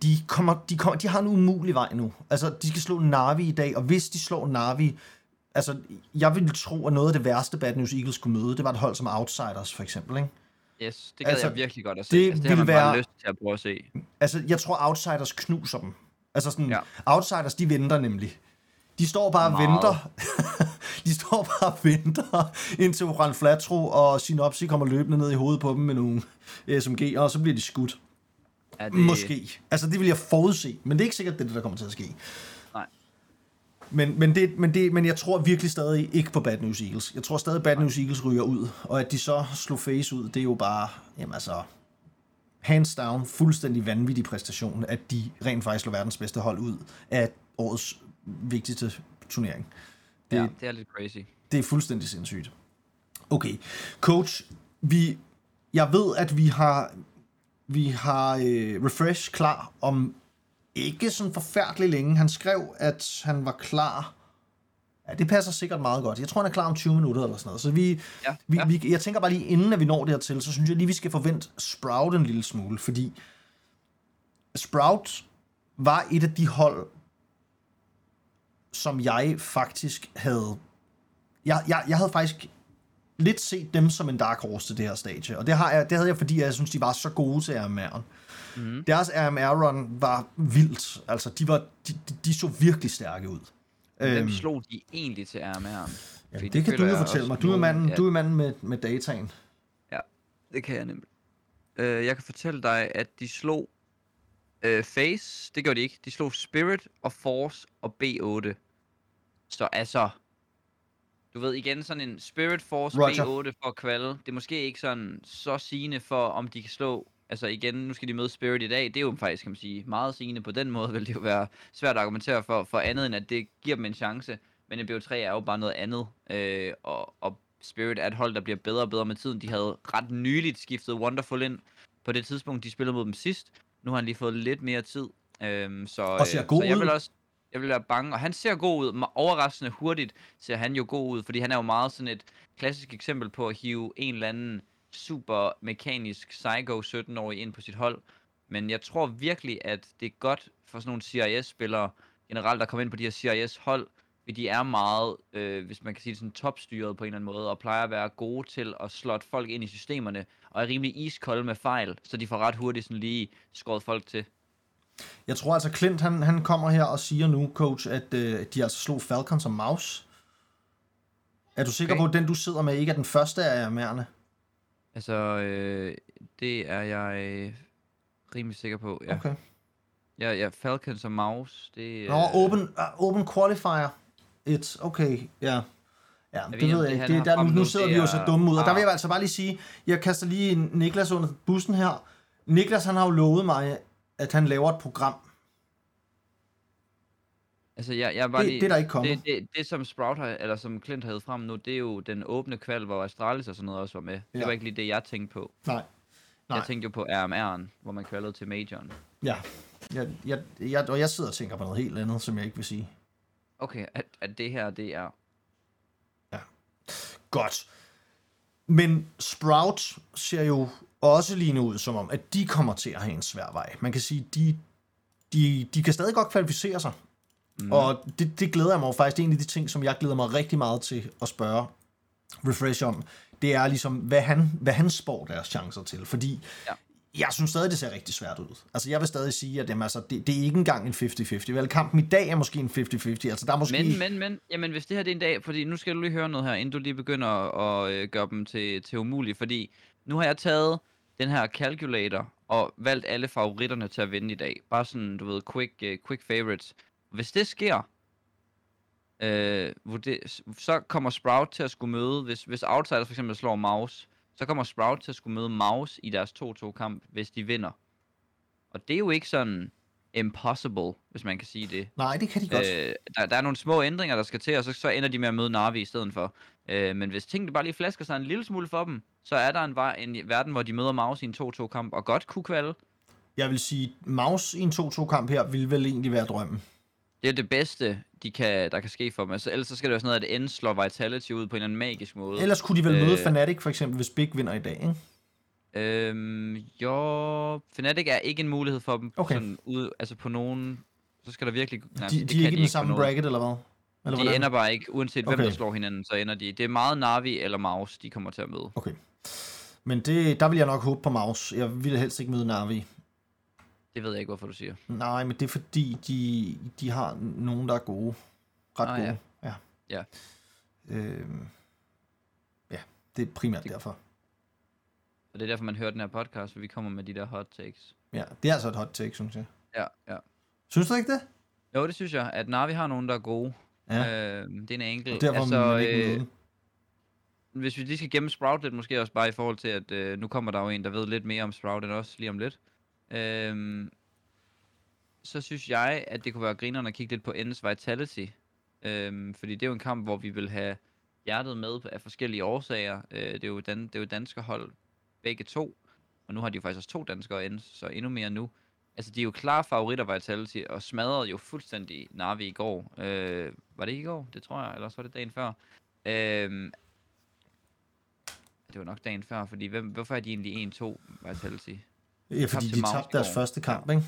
De, kommer, de, kommer, de har en umulig vej nu. Altså, de skal slå Navi i dag, og hvis de slår Navi... Altså, jeg ville tro, at noget af det værste Bad News Eagles skulle møde, det var et hold som Outsiders, for eksempel, ikke? Yes, det gad Altså, jeg virkelig godt at se. det altså, det har ville man bare være- lyst til at prøve at se. Altså, jeg tror, Outsiders knuser dem. Altså sådan, Ja. Outsiders, de venter nemlig. De står bare og Meget. venter. de står bare og venter, indtil Oran Flatro og Synopsi kommer løbende ned i hovedet på dem med nogle SMG'er, og så bliver de skudt. Det, Det... Måske. Altså, det vil jeg forudse, men det er ikke sikkert, det er det, der kommer til at ske. Men, men, det, men, det, men jeg tror virkelig stadig ikke på Bad News Eagles. Jeg tror stadig, Bad News Eagles ryger ud. Og at de så slog face ud, det er jo bare, jamen altså, hands down, fuldstændig vanvittig præstation, at de rent faktisk slår verdens bedste hold ud af årets vigtigste turnering. Det, ja, det er lidt crazy. Det er fuldstændig sindssygt. Okay, coach, vi, jeg ved, at vi har, vi har øh, Refresh klar om ikke sådan forfærdeligt længe. Han skrev, at han var klar. Ja, det passer sikkert meget godt. Jeg tror, han er klar om 20 minutter eller sådan noget. Så vi, ja, vi, ja. vi, jeg tænker bare lige, inden at vi når dertil, så synes jeg lige, vi skal forvente Sprout en lille smule, fordi Sprout var et af de hold, som jeg faktisk havde... Jeg, jeg, jeg havde faktisk lidt set dem som en dark horse til det her stadie, og det, har jeg, det havde jeg, fordi jeg synes, de var så gode til RMR'en. Mm. Deres RMR-run var vildt. Altså, de, var, de, de så virkelig stærke ud. Hvem øhm, slog de egentlig til RMR'en? Ja, det, det kan du jo fortælle mig. Du er manden, ja. du er manden med, med dataen. Ja, det kan jeg nemlig. Uh, jeg kan fortælle dig, at de slog uh, Face, det gjorde de ikke. De slog Spirit og Force og B8. Så altså, du ved igen sådan en Spirit Force Roger. B8 for kval. Det er måske ikke sådan så sigende for, om de kan slå altså igen, nu skal de møde Spirit i dag, det er jo faktisk, kan man sige, meget sigende på den måde, vil det jo være svært at argumentere for, for andet end, at det giver dem en chance. Men en BO3 er jo bare noget andet, øh, og, og Spirit er et hold, der bliver bedre og bedre med tiden. De havde ret nyligt skiftet Wonderful ind på det tidspunkt, de spillede mod dem sidst. Nu har han lige fået lidt mere tid. Øh, så, god så jeg vil også jeg vil være bange, og han ser god ud, overraskende hurtigt ser han jo god ud, fordi han er jo meget sådan et klassisk eksempel på at hive en eller anden super mekanisk psycho 17-årig ind på sit hold. Men jeg tror virkelig, at det er godt for sådan nogle CIS-spillere generelt, der kommer ind på de her CIS-hold, fordi de er meget, øh, hvis man kan sige det sådan, topstyret på en eller anden måde, og plejer at være gode til at slå folk ind i systemerne, og er rimelig iskolde med fejl, så de får ret hurtigt sådan lige skåret folk til. Jeg tror altså, Clint han, han kommer her og siger nu, coach, at øh, de altså slog Falcon som mouse. Er du sikker okay. på, at den du sidder med ikke er den første af mærerne? Altså, øh, det er jeg øh, rimelig sikker på, ja. Okay. Ja, ja, Falcons og Mouse, det Nå, uh, open, uh, open Qualifier. It's okay, ja. Ja, det ved jeg ikke. Det, der, nu, nu sidder vi jo så dumme ud, og der vil jeg altså bare lige sige, jeg kaster lige Niklas under bussen her. Niklas, han har jo lovet mig, at han laver et program, Altså, jeg, jeg var det, lige, det er der ikke kommet. Det, det, det, som Sprout har, eller som Clint havde frem nu, det er jo den åbne kval, hvor Astralis og sådan noget også var med. Ja. Det var ikke lige det, jeg tænkte på. Nej. Nej. Jeg tænkte jo på RMR'en, hvor man kvalede til Majoren. Ja, jeg, jeg, jeg, og jeg sidder og tænker på noget helt andet, som jeg ikke vil sige. Okay, at, at det her, det er... Ja, godt. Men Sprout ser jo også lige nu ud som om, at de kommer til at have en svær vej. Man kan sige, de, de, de kan stadig godt kvalificere sig. Mm. Og det, det glæder jeg mig faktisk. Det er en af de ting, som jeg glæder mig rigtig meget til at spørge Refresh om. Det er ligesom, hvad han, hvad han spår deres chancer til. Fordi ja. jeg synes stadig, det ser rigtig svært ud. Altså, jeg vil stadig sige, at jamen, altså, det, det er ikke engang en 50-50. Vel, kampen i dag er måske en 50-50. Altså, der er måske... Men, men, men, jamen, hvis det her det er en dag, fordi nu skal du lige høre noget her, inden du lige begynder at, øh, gøre dem til, til umuligt, fordi nu har jeg taget den her calculator og valgt alle favoritterne til at vinde i dag. Bare sådan, du ved, quick, uh, quick favorites. Hvis det sker, øh, det, så kommer Sprout til at skulle møde, hvis, hvis Outsider for eksempel slår Mouse, så kommer Sprout til at skulle møde Mouse i deres 2-2 kamp, hvis de vinder. Og det er jo ikke sådan impossible, hvis man kan sige det. Nej, det kan de godt. Øh, der, der er nogle små ændringer, der skal til, og så, så ender de med at møde Navi i stedet for. Øh, men hvis tingene bare lige flasker sig en lille smule for dem, så er der en, vej, en verden, hvor de møder Mouse i en 2-2 kamp, og godt kunne kvalde. Jeg vil sige, Mouse i en 2-2 kamp her, vil vel egentlig være drømmen. Det er det bedste, de kan, der kan ske for dem. Altså, ellers så skal det være sådan noget, at N slår Vitality ud på en eller anden magisk måde. Ellers kunne de vel møde øh, Fnatic for eksempel, hvis Big vinder i dag, ikke? Øhm, jo, Fnatic er ikke en mulighed for dem okay. sådan ud, altså på nogen, så skal der virkelig... Nej, de, de er ikke i den samme bracket, eller hvad? Eller de hvordan? ender bare ikke, uanset okay. hvem der slår hinanden, så ender de. Det er meget Navi eller Maus, de kommer til at møde. Okay. Men det, der vil jeg nok håbe på Maus. Jeg ville helst ikke møde Navi. Det ved jeg ikke, hvorfor du siger. Nej, men det er fordi, de, de har nogen, der er gode. Ret ah, gode. Ja. Ja. ja. Øhm, ja, det er primært det, derfor. Og det er derfor, man hører den her podcast, for vi kommer med de der hot takes. Ja, det er altså et hot take, synes jeg. Ja, ja. Synes du ikke det? Jo, det synes jeg, at Navi har nogen, der er gode. Ja. Øh, det er en enkelt. Og derfor altså, man ikke øh, hvis vi lige skal gemme Sprout lidt, måske også bare i forhold til, at øh, nu kommer der jo en, der ved lidt mere om Sprout end os lige om lidt. Øhm, så synes jeg, at det kunne være grinerne at kigge lidt på Ends Vitality. Øhm, fordi det er jo en kamp, hvor vi vil have hjertet med af forskellige årsager. Øh, det, er jo dan- det er jo danske hold, begge to. Og nu har de jo faktisk også to danskere Ends, så endnu mere nu. Altså, de er jo klare favoritter Vitality, og smadrede jo fuldstændig Navi i går. Øh, var det ikke i går? Det tror jeg, eller så var det dagen før. Øh, det var nok dagen før, fordi hvem, hvorfor er de egentlig 1-2 Vitality? Ja, fordi de tabte deres første kamp, ikke?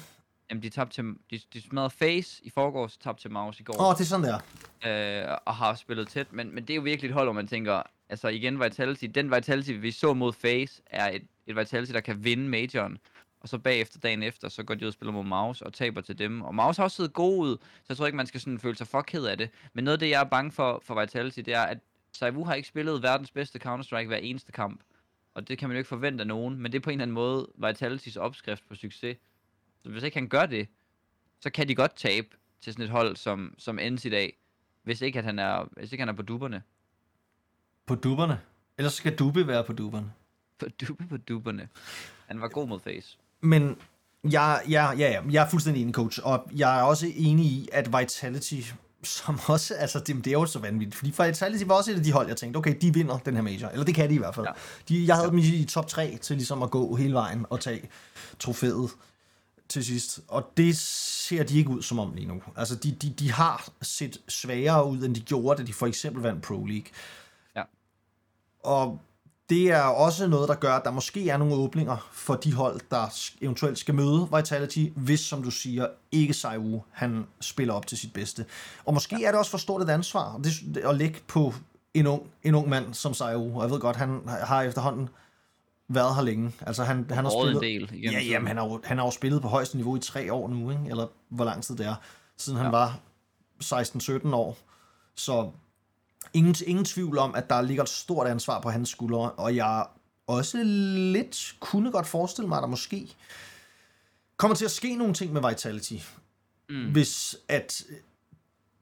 Jamen, de tabte til, de, de smadrede Face i forgårs, tabte til Maus i går. Åh, oh, det er sådan der. Øh, og har spillet tæt, men, men det er jo virkelig et hold, hvor man tænker, altså igen Vitality, den Vitality, vi så mod Face, er et, et Vitality, der kan vinde Majoren. Og så bagefter, dagen efter, så går de ud og spiller mod Maus og taber til dem. Og Maus har også siddet god ud, så jeg tror ikke, man skal sådan føle sig for ked af det. Men noget af det, jeg er bange for for Vitality, det er, at Saivu har ikke spillet verdens bedste Counter-Strike hver eneste kamp. Og det kan man jo ikke forvente af nogen, men det er på en eller anden måde Vitality's opskrift på succes. Så hvis ikke han gør det, så kan de godt tabe til sådan et hold som, som ends i dag, hvis ikke, at han er, hvis ikke han er på duberne. På duberne? Ellers skal Dubbe være på duberne. På Dubbe på duberne. Han var god mod Face. Men jeg, ja, ja, ja, jeg er fuldstændig enig, coach. Og jeg er også enig i, at Vitality som også, altså det, det er jo så vanvittigt, fordi Vitality var også et af de hold, jeg tænkte, okay, de vinder den her major, eller det kan de i hvert fald. Ja. De, jeg havde ja. dem i top 3 til ligesom at gå hele vejen og tage trofæet til sidst, og det ser de ikke ud som om lige nu. Altså de, de, de har set svagere ud, end de gjorde, da de for eksempel vandt Pro League. Ja. Og det er også noget, der gør, at der måske er nogle åbninger for de hold, der eventuelt skal møde Vitality, hvis, som du siger, ikke Saiwu, han spiller op til sit bedste. Og måske ja. er det også for stort et ansvar at lægge på en ung, en ung mand som Saiwu. Og jeg ved godt, han har efterhånden været her længe. Altså han, han har spillet... en del. Ja, jamen, han har, jo, han har jo spillet på højeste niveau i tre år nu, ikke? eller hvor lang tid det er, siden ja. han var 16-17 år. Så ingen, ingen tvivl om, at der ligger et stort ansvar på hans skuldre, og jeg også lidt kunne godt forestille mig, at der måske kommer til at ske nogle ting med Vitality, mm. hvis at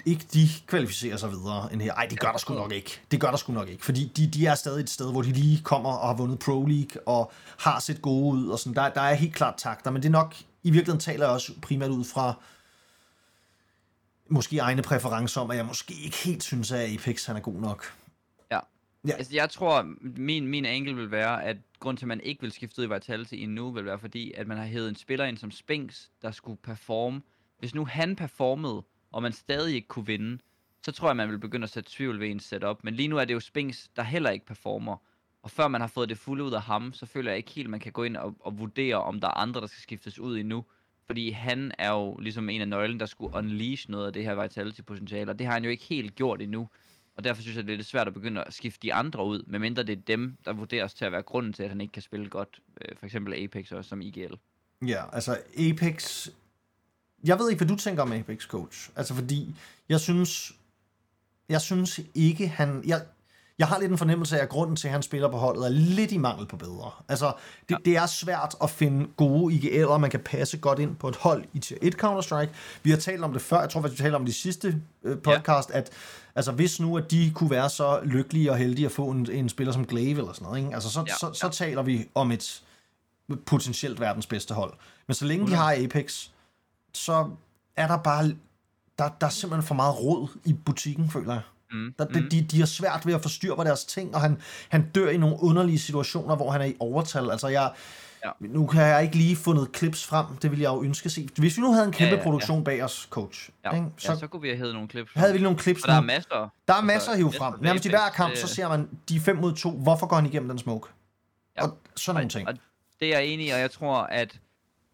ikke de kvalificerer sig videre end her. Ej, det gør der sgu nok ikke. Det gør der sgu nok ikke, fordi de, de er stadig et sted, hvor de lige kommer og har vundet Pro League og har set gode ud, og sådan. Der, der er helt klart takter, men det er nok, i virkeligheden taler jeg også primært ud fra måske egne præferencer om, at jeg måske ikke helt synes, at Apex han er god nok. Ja. ja. Altså, jeg tror, min, min angle vil være, at grund til, at man ikke vil skifte ud i Vitality endnu, vil være fordi, at man har hævet en spiller ind som Spinks, der skulle performe. Hvis nu han performede, og man stadig ikke kunne vinde, så tror jeg, man vil begynde at sætte tvivl ved en setup. Men lige nu er det jo Spinks, der heller ikke performer. Og før man har fået det fulde ud af ham, så føler jeg ikke helt, man kan gå ind og, og vurdere, om der er andre, der skal skiftes ud endnu. Fordi han er jo ligesom en af nøglen, der skulle unleash noget af det her Vitality-potentiale, og det har han jo ikke helt gjort endnu. Og derfor synes jeg, det er lidt svært at begynde at skifte de andre ud, medmindre det er dem, der vurderes til at være grunden til, at han ikke kan spille godt. Øh, for eksempel Apex også som IGL. Ja, altså Apex... Jeg ved ikke, hvad du tænker om Apex, coach. Altså fordi, jeg synes... Jeg synes ikke, han... Jeg, jeg har lidt en fornemmelse af, at grunden til, at han spiller på holdet, er lidt i mangel på bedre. Altså, det, ja. det er svært at finde gode IGL'er, man kan passe godt ind på et hold i tier 1 Counter-Strike. Vi har talt om det før, jeg tror, vi talte om det sidste øh, podcast, ja. at altså, hvis nu, at de kunne være så lykkelige og heldige at få en, en spiller som Glaive eller sådan noget, ikke? Altså, så, ja. så, så, så taler vi om et potentielt verdens bedste hold. Men så længe de har Apex, så er der bare der, der er simpelthen for meget råd i butikken, føler jeg. Mm. Der, de, de, de har svært ved at forstyrre på deres ting, og han, han dør i nogle underlige situationer, hvor han er i overtal. Altså, jeg, ja. nu kan jeg ikke lige fundet clips frem, det ville jeg jo ønske at se. Hvis vi nu havde en kæmpe ja, ja, produktion ja. bag os, coach, ja. Ikke? Så, ja, så kunne vi have nogle clips. Havde vi nogle clips og der er masser. Der er masser at hive frem. Nærmest i hver kamp, så ser man de 5 mod 2. Hvorfor går han igennem den smoke? Ja. Og sådan nogle ting. Og det er jeg enig i, og jeg tror, at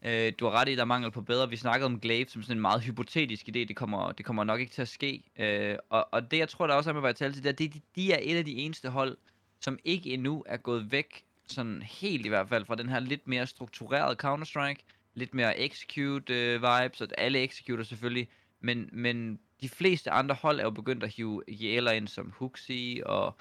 Øh, du har ret i, der er mangel på bedre. Vi snakkede om Glaive som sådan en meget hypotetisk idé. Det kommer, det kommer nok ikke til at ske. Øh, og, og det, jeg tror, der også er med Vitality, det er, de, de er et af de eneste hold, som ikke endnu er gået væk, sådan helt i hvert fald, fra den her lidt mere strukturerede Counter-Strike. Lidt mere execute-vibes, øh, og alle executer selvfølgelig. Men, men de fleste andre hold er jo begyndt at hive jæler ind som Huxi og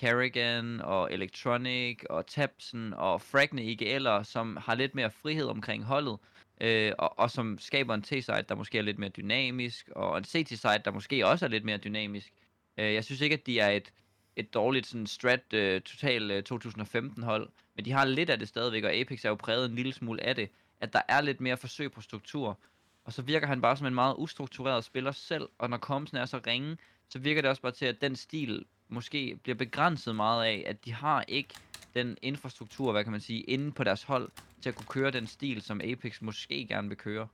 Carrigan og Electronic og Tabsen og Fragne IGL'er, som har lidt mere frihed omkring holdet, øh, og, og som skaber en T-side, der måske er lidt mere dynamisk, og en CT-side, der måske også er lidt mere dynamisk. Øh, jeg synes ikke, at de er et, et dårligt sådan strat øh, total øh, 2015 hold, men de har lidt af det stadigvæk, og Apex er jo præget en lille smule af det, at der er lidt mere forsøg på struktur, og så virker han bare som en meget ustruktureret spiller selv, og når komsen er så ringe, så virker det også bare til, at den stil måske bliver begrænset meget af, at de har ikke den infrastruktur, hvad kan man sige, inde på deres hold, til at kunne køre den stil, som Apex måske gerne vil køre.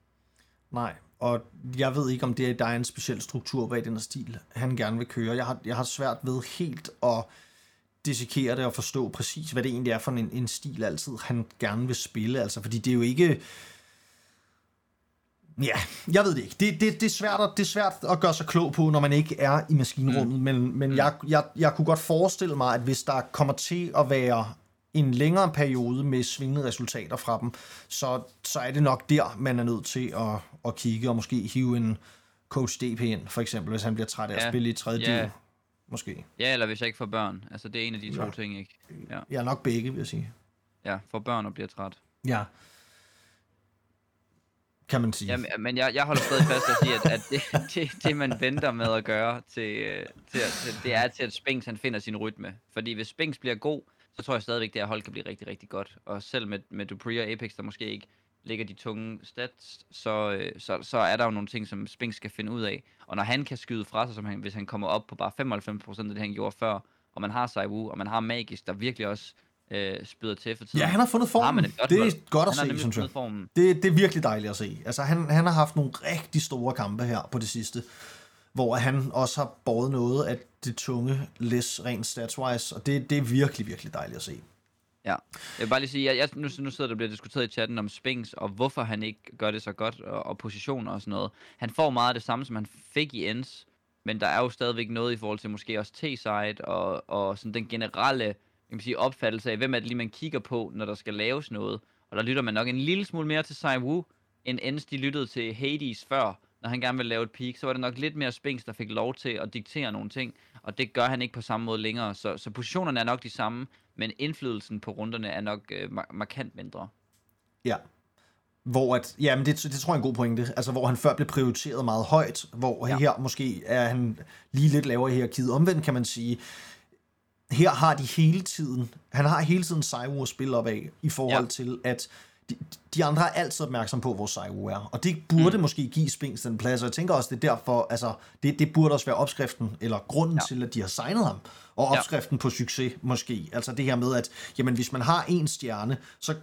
Nej, og jeg ved ikke, om det er, der er en speciel struktur bag den stil, han gerne vil køre. Jeg har, jeg har svært ved helt at dissekere det og forstå præcis, hvad det egentlig er for en, en stil altid, han gerne vil spille. Altså, fordi det er jo ikke... Ja, jeg ved det ikke. Det, det, det, er svært at, det er svært at gøre sig klog på, når man ikke er i maskinrummet, mm. men, men mm. jeg, jeg, jeg kunne godt forestille mig, at hvis der kommer til at være en længere periode med svingende resultater fra dem, så, så er det nok der, man er nødt til at, at kigge og måske hive en coach DP ind, for eksempel, hvis han bliver træt af ja. at spille i tredje ja. måske. Ja, eller hvis jeg ikke får børn. Altså, det er en af de to ja. ting, ikke? Ja. ja, nok begge, vil jeg sige. Ja, får børn og bliver træt. Ja. Kan man sige. Ja, men jeg, jeg holder stadig fast og siger, at, at det, det, det, man venter med at gøre, til, øh, til, til, det er til, at Spinks han finder sin rytme. Fordi hvis Spinks bliver god, så tror jeg stadigvæk, at det her hold kan blive rigtig, rigtig godt. Og selv med, med Dupree og Apex, der måske ikke ligger de tunge stats, så, øh, så, så er der jo nogle ting, som Spinks skal finde ud af. Og når han kan skyde fra sig, som han, hvis han kommer op på bare 95% af det, han gjorde før, og man har Saiwu, og man har Magisk, der virkelig også øh, spyder til for tiden. Ja, han har fundet formen. Har det er godt at se, synes jeg. Formen. Det, det er virkelig dejligt at se. Altså, han, han har haft nogle rigtig store kampe her på det sidste hvor han også har båret noget af det tunge læs rent statswise, og det, det er virkelig, virkelig dejligt at se. Ja, jeg vil bare lige sige, jeg, jeg, nu, nu sidder der bliver diskuteret i chatten om Spinks, og hvorfor han ikke gør det så godt, og, og positioner og sådan noget. Han får meget af det samme, som han fik i Ends, men der er jo stadigvæk noget i forhold til måske også T-side, og, og sådan den generelle kan sige, opfattelse af, hvem er det lige, man kigger på, når der skal laves noget. Og der lytter man nok en lille smule mere til Sai Wu, end Ends de lyttede til Hades før, når han gerne vil lave et peak, så var det nok lidt mere Spinks, der fik lov til at diktere nogle ting, og det gør han ikke på samme måde længere. Så, så positionerne er nok de samme, men indflydelsen på runderne er nok øh, markant mindre. Ja. Hvor at, ja, men det, det tror jeg er en god pointe. Altså, hvor han før blev prioriteret meget højt, hvor ja. her måske er han lige lidt lavere i hierarkiet. Omvendt kan man sige, her har de hele tiden, han har hele tiden Saiwu at spille op af, i forhold ja. til, at de, de andre er altid opmærksom på, hvor Saiwu er. Og det burde mm. måske give Spinks den plads, og jeg tænker også, det er derfor, altså, det, det burde også være opskriften, eller grunden ja. til, at de har signet ham, og opskriften ja. på succes, måske. Altså det her med, at jamen, hvis man har en stjerne, så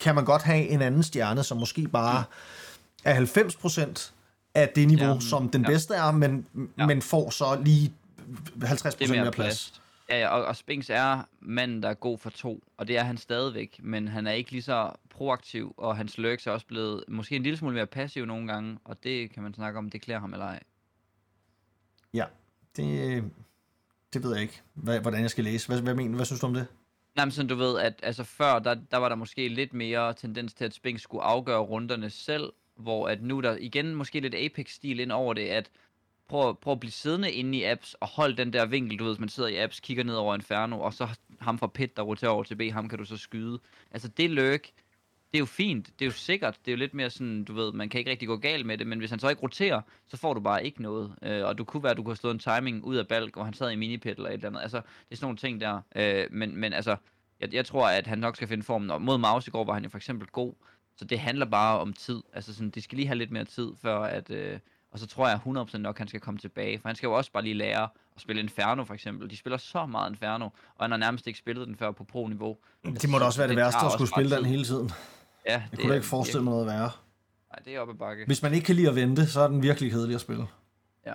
kan man godt have en anden stjerne, som måske bare mm. er 90 procent af det niveau, ja, som den ja. bedste er, men, ja. men får så lige 50 procent mere plads. plads. Ja, og, og Spinks er manden, der er god for to, og det er han stadigvæk, men han er ikke lige så proaktiv, og hans lurks er også blevet måske en lille smule mere passiv nogle gange, og det kan man snakke om, det klæder ham eller ej. Ja, det, det ved jeg ikke, hvad, hvordan jeg skal læse. Hvad, hvad, mener, hvad synes du om det? Nej, men sådan du ved, at altså før, der, der var der måske lidt mere tendens til, at Spinks skulle afgøre runderne selv, hvor at nu der igen måske lidt Apex-stil ind over det, at prøv, prøv at blive siddende inde i apps, og hold den der vinkel, du ved, hvis man sidder i apps, kigger ned over Inferno, og så ham fra pit, der roterer over til B, ham kan du så skyde. Altså det lurk, det er jo fint, det er jo sikkert, det er jo lidt mere sådan, du ved, man kan ikke rigtig gå galt med det, men hvis han så ikke roterer, så får du bare ikke noget. Øh, og du kunne være, at du kunne have slået en timing ud af balk, hvor han sad i minipit eller et eller andet. Altså, det er sådan nogle ting der. Øh, men, men altså, jeg, jeg tror, at han nok skal finde formen. Og mod Maus i går var han jo for eksempel god. Så det handler bare om tid. Altså sådan, de skal lige have lidt mere tid, før at, øh, og så tror jeg 100% nok, han skal komme tilbage. For han skal jo også bare lige lære at spille Inferno, for eksempel. De spiller så meget Inferno, og han har nærmest ikke spillet den før på pro-niveau. Det må da også være det, det værste, at skulle spille den hele tiden. Ja, jeg det kunne da ikke forestille mig noget værre. Nej, det er oppe bakke. Hvis man ikke kan lide at vente, så er den virkelig kedelig at spille. Ja.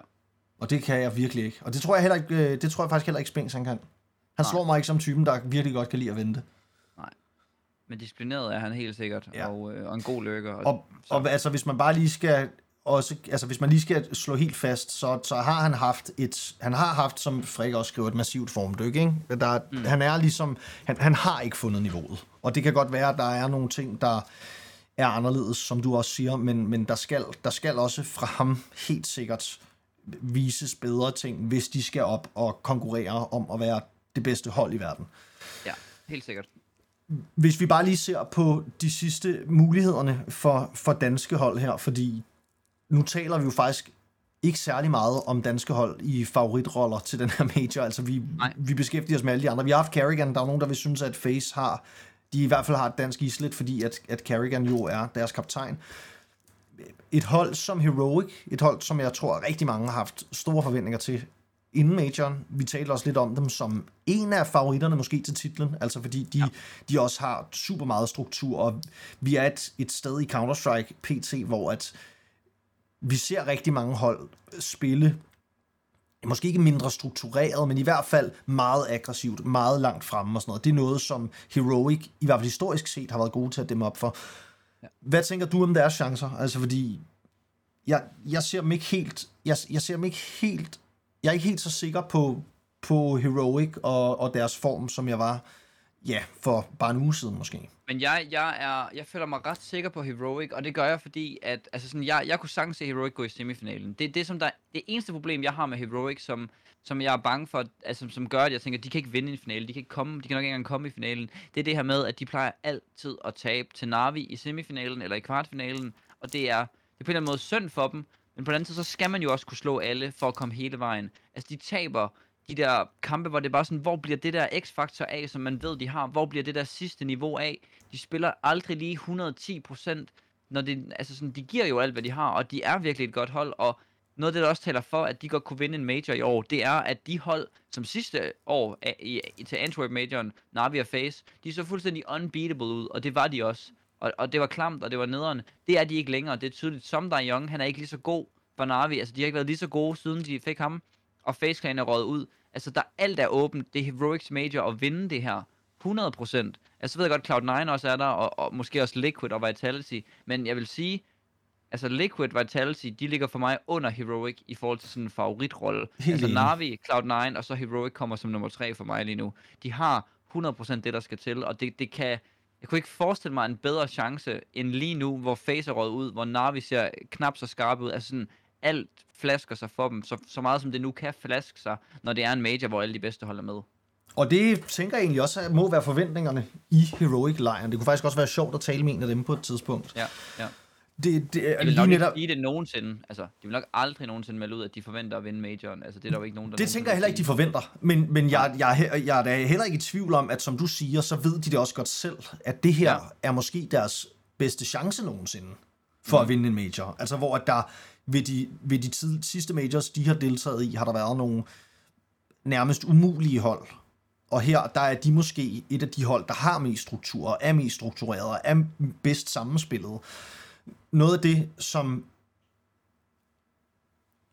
Og det kan jeg virkelig ikke. Og det tror jeg heller ikke, øh, det tror jeg faktisk heller ikke Spinks han kan. Han Nej. slår mig ikke som typen, der virkelig godt kan lide at vente. Nej. Men disciplineret er han helt sikkert, ja. og, øh, og en god lykker. Og, og, og altså, hvis man bare lige skal også, altså hvis man lige skal slå helt fast, så, så har han haft et, han har haft, som Frik også skriver, et massivt formdyk, ikke? Der, mm. Han er ligesom, han, han har ikke fundet niveauet. Og det kan godt være, at der er nogle ting, der er anderledes, som du også siger, men, men der, skal, der skal også fra ham helt sikkert vises bedre ting, hvis de skal op og konkurrere om at være det bedste hold i verden. Ja, helt sikkert. Hvis vi bare lige ser på de sidste mulighederne for, for danske hold her, fordi nu taler vi jo faktisk ikke særlig meget om danske hold i favoritroller til den her major. Altså, vi, vi beskæftiger os med alle de andre. Vi har haft Carrigan. Der er nogen, der vil synes, at Face har... De i hvert fald har et dansk islet, fordi at, at Carrigan jo er deres kaptajn. Et hold som Heroic, et hold, som jeg tror rigtig mange har haft store forventninger til inden majoren. Vi talte også lidt om dem som en af favoritterne måske til titlen, altså fordi de, ja. de også har super meget struktur, og vi er et, et sted i Counter-Strike PT, hvor at vi ser rigtig mange hold spille måske ikke mindre struktureret, men i hvert fald meget aggressivt, meget langt fremme og sådan noget. Det er noget, som Heroic, i hvert fald historisk set, har været gode til at dæmme op for. Hvad tænker du om deres chancer? Altså fordi, jeg, jeg ser dem ikke helt, jeg, jeg ser dem ikke helt, jeg er ikke helt så sikker på, på Heroic og, og deres form, som jeg var, ja, for bare en uge siden måske. Men jeg, jeg, er, jeg føler mig ret sikker på Heroic, og det gør jeg, fordi at, altså sådan, jeg, jeg kunne sagtens se Heroic gå i semifinalen. Det, det, som der, det eneste problem, jeg har med Heroic, som, som jeg er bange for, altså, som gør, at jeg tænker, at de kan ikke vinde en finale, de kan, ikke komme, de kan nok ikke engang komme i finalen, det er det her med, at de plejer altid at tabe til Navi i semifinalen eller i kvartfinalen, og det er, det er på en eller anden måde synd for dem, men på den anden side, så skal man jo også kunne slå alle for at komme hele vejen. Altså, de taber de der kampe, hvor det er bare sådan, hvor bliver det der x-faktor af, som man ved, de har? Hvor bliver det der sidste niveau af? De spiller aldrig lige 110% når det, altså sådan, de giver jo alt, hvad de har, og de er virkelig et godt hold, og noget af det, der også taler for, at de godt kunne vinde en major i år, det er, at de hold, som sidste år i, i, til Antwerp Majoren, Navi og Face, de så fuldstændig unbeatable ud, og det var de også. Og, og det var klamt, og det var nederen. Det er de ikke længere. Det er tydeligt, som der er Young, han er ikke lige så god for Navi. Altså, de har ikke været lige så gode, siden de fik ham. Og Face Clan er røget ud. Altså, der alt er åbent. Det er Heroics Major at vinde det her. 100%. Altså, så ved jeg godt, Cloud9 også er der, og, og måske også Liquid og Vitality. Men jeg vil sige, altså Liquid, Vitality, de ligger for mig under Heroic i forhold til sådan en favoritrolle. Helt altså Navi, Cloud9 og så Heroic kommer som nummer 3 for mig lige nu. De har 100% det, der skal til, og det, det kan... Jeg kunne ikke forestille mig en bedre chance end lige nu, hvor Face er røget ud, hvor Navi ser knap så skarp ud. Altså sådan, alt flasker sig for dem, så, så meget som det nu kan flaske sig, når det er en major, hvor alle de bedste holder med. Og det tænker jeg egentlig også at må være forventningerne i Heroic-lejren. Det kunne faktisk også være sjovt at tale med en af dem på et tidspunkt. Ja, ja. Det, det er de vil nok netop... ikke sige det nogensinde. Altså, de vil nok aldrig nogensinde melde ud, at de forventer at vinde majoren. Altså, det er der jo ikke nogen, der... Det tænker jeg heller ikke, de forventer. Men, men jeg, jeg, jeg, jeg er da heller ikke i tvivl om, at som du siger, så ved de det også godt selv, at det her ja. er måske deres bedste chance nogensinde for mm. at vinde en major. Altså, hvor der ved de, ved de tid, sidste majors, de har deltaget i, har der været nogle nærmest umulige hold. Og her, der er de måske et af de hold, der har mest struktur, og er mest struktureret, og er bedst sammenspillet. Noget af det, som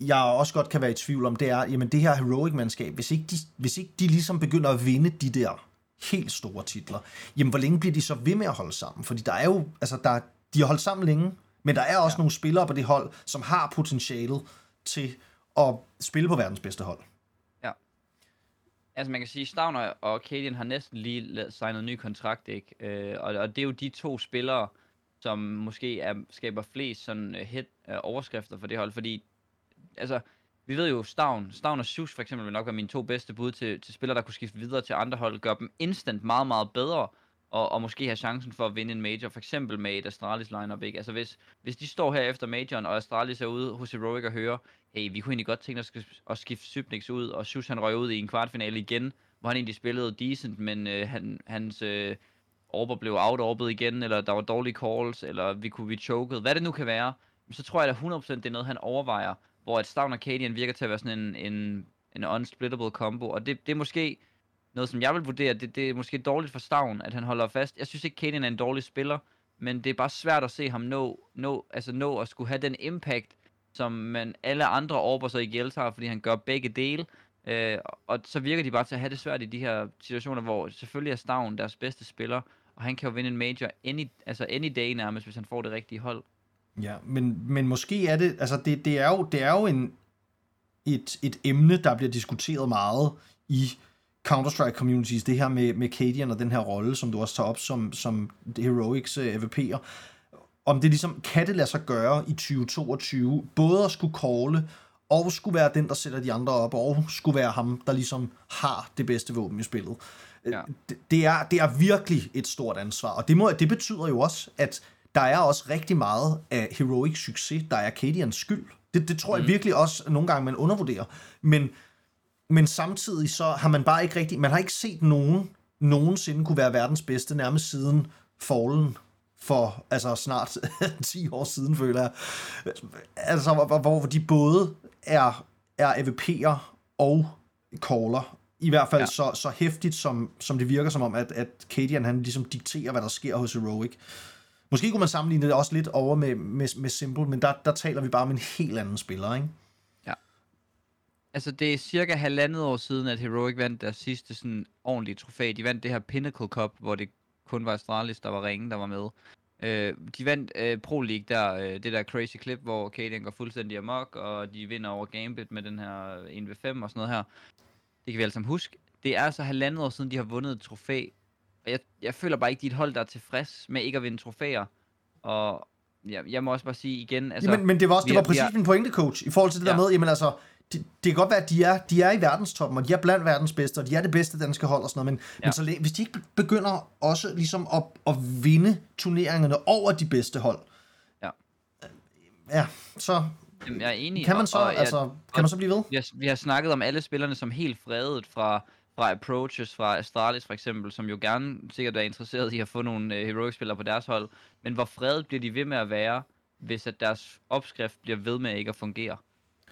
jeg også godt kan være i tvivl om, det er, jamen det her heroic-mandskab, hvis ikke, de, hvis ikke de ligesom begynder at vinde de der helt store titler, jamen hvor længe bliver de så ved med at holde sammen? Fordi der er jo, altså der, de har holdt sammen længe, men der er også ja. nogle spillere på det hold, som har potentialet til at spille på verdens bedste hold. Ja. Altså man kan sige, Stavner og Kadian har næsten lige signet en ny kontrakt, ikke? Øh, og, og det er jo de to spillere, som måske er, skaber flest sådan hit uh, overskrifter for det hold, fordi altså, vi ved jo, Stavn, Stavn og Sus for eksempel vil nok være mine to bedste bud til, til spillere, der kunne skifte videre til andre hold, gør dem instant meget, meget bedre, og, og måske have chancen for at vinde en major, for eksempel med et Astralis lineup, ikke? Altså hvis, hvis de står her efter majoren, og Astralis er ude hos Heroic og hører, hey, vi kunne egentlig godt tænke os at skifte Sybnix ud, og Sus han røg ud i en kvartfinale igen, hvor han egentlig spillede decent, men øh, han, hans øh, orber blev outorbet igen, eller der var dårlige calls, eller vi kunne blive choked, hvad det nu kan være, så tror jeg da 100% det er noget, han overvejer, hvor at Stavn og virker til at være sådan en, en, en unsplittable combo, og det, det er måske noget, som jeg vil vurdere, det, det er måske dårligt for Stavn, at han holder fast. Jeg synes ikke, Kaden er en dårlig spiller, men det er bare svært at se ham nå, nå, altså nå at skulle have den impact, som man alle andre overber sig i har, fordi han gør begge dele. Øh, og så virker de bare til at have det svært i de her situationer, hvor selvfølgelig er Stavn deres bedste spiller, og han kan jo vinde en major any, altså any day nærmest, hvis han får det rigtige hold. Ja, men, men måske er det, altså det, det er jo, det er jo en, et, et emne, der bliver diskuteret meget i Counter-Strike communities, det her med, med Cadian og den her rolle, som du også tager op som, som Heroics uh, øh, AVP'er, om det ligesom, kan det lade sig gøre i 2022, både at skulle calle og skulle være den, der sætter de andre op, og skulle være ham, der ligesom har det bedste våben i spillet. Ja. Det, det, er, det er virkelig et stort ansvar, og det, må, det betyder jo også, at der er også rigtig meget af heroic succes, der er Cadians skyld. Det, det tror jeg mm. virkelig også nogle gange, man undervurderer. Men, men samtidig så har man bare ikke rigtig, man har ikke set nogen nogensinde kunne være verdens bedste, nærmest siden Fallen for altså snart 10 år siden, føler jeg. Altså, hvor, hvor de både er, er AVP'er og caller. I hvert fald ja. så, så hæftigt, som, som det virker som om, at, at Cadian han ligesom dikterer, hvad der sker hos Heroic. Måske kunne man sammenligne det også lidt over med, med, med Simple, men der, der taler vi bare om en helt anden spiller, ikke? Altså, det er cirka halvandet år siden, at Heroic vandt deres sidste sådan ordentlige trofæ. De vandt det her Pinnacle Cup, hvor det kun var Astralis, der var ringen, der var med. Øh, de vandt øh, Pro League der, øh, det der crazy clip, hvor Cadian går fuldstændig amok, og de vinder over Gambit med den her 1v5 og sådan noget her. Det kan vi alle sammen huske. Det er altså halvandet år siden, de har vundet et trofæ. Og jeg, jeg føler bare ikke, de et hold, der er tilfreds med ikke at vinde trofæer. Og ja, jeg må også bare sige igen... Altså, jamen, men det var også det var præcis min pointe, coach, i forhold til det ja. der med, jamen altså, det, det kan godt være, at de er, de er i verdenstoppen, og de er blandt verdens bedste, og de er det bedste danske hold og sådan noget, men, ja. men så, hvis de ikke begynder også ligesom at, at vinde turneringerne over de bedste hold, ja, ja så Jamen, jeg er enig. Kan man så, og, og, altså, kan man så blive ved? Vi har, vi har snakket om alle spillerne som helt fredet fra, fra Approaches, fra Astralis for eksempel, som jo gerne sikkert er interesseret i at få nogle uh, Heroic-spillere på deres hold. Men hvor fredet bliver de ved med at være, hvis at deres opskrift bliver ved med ikke at fungere?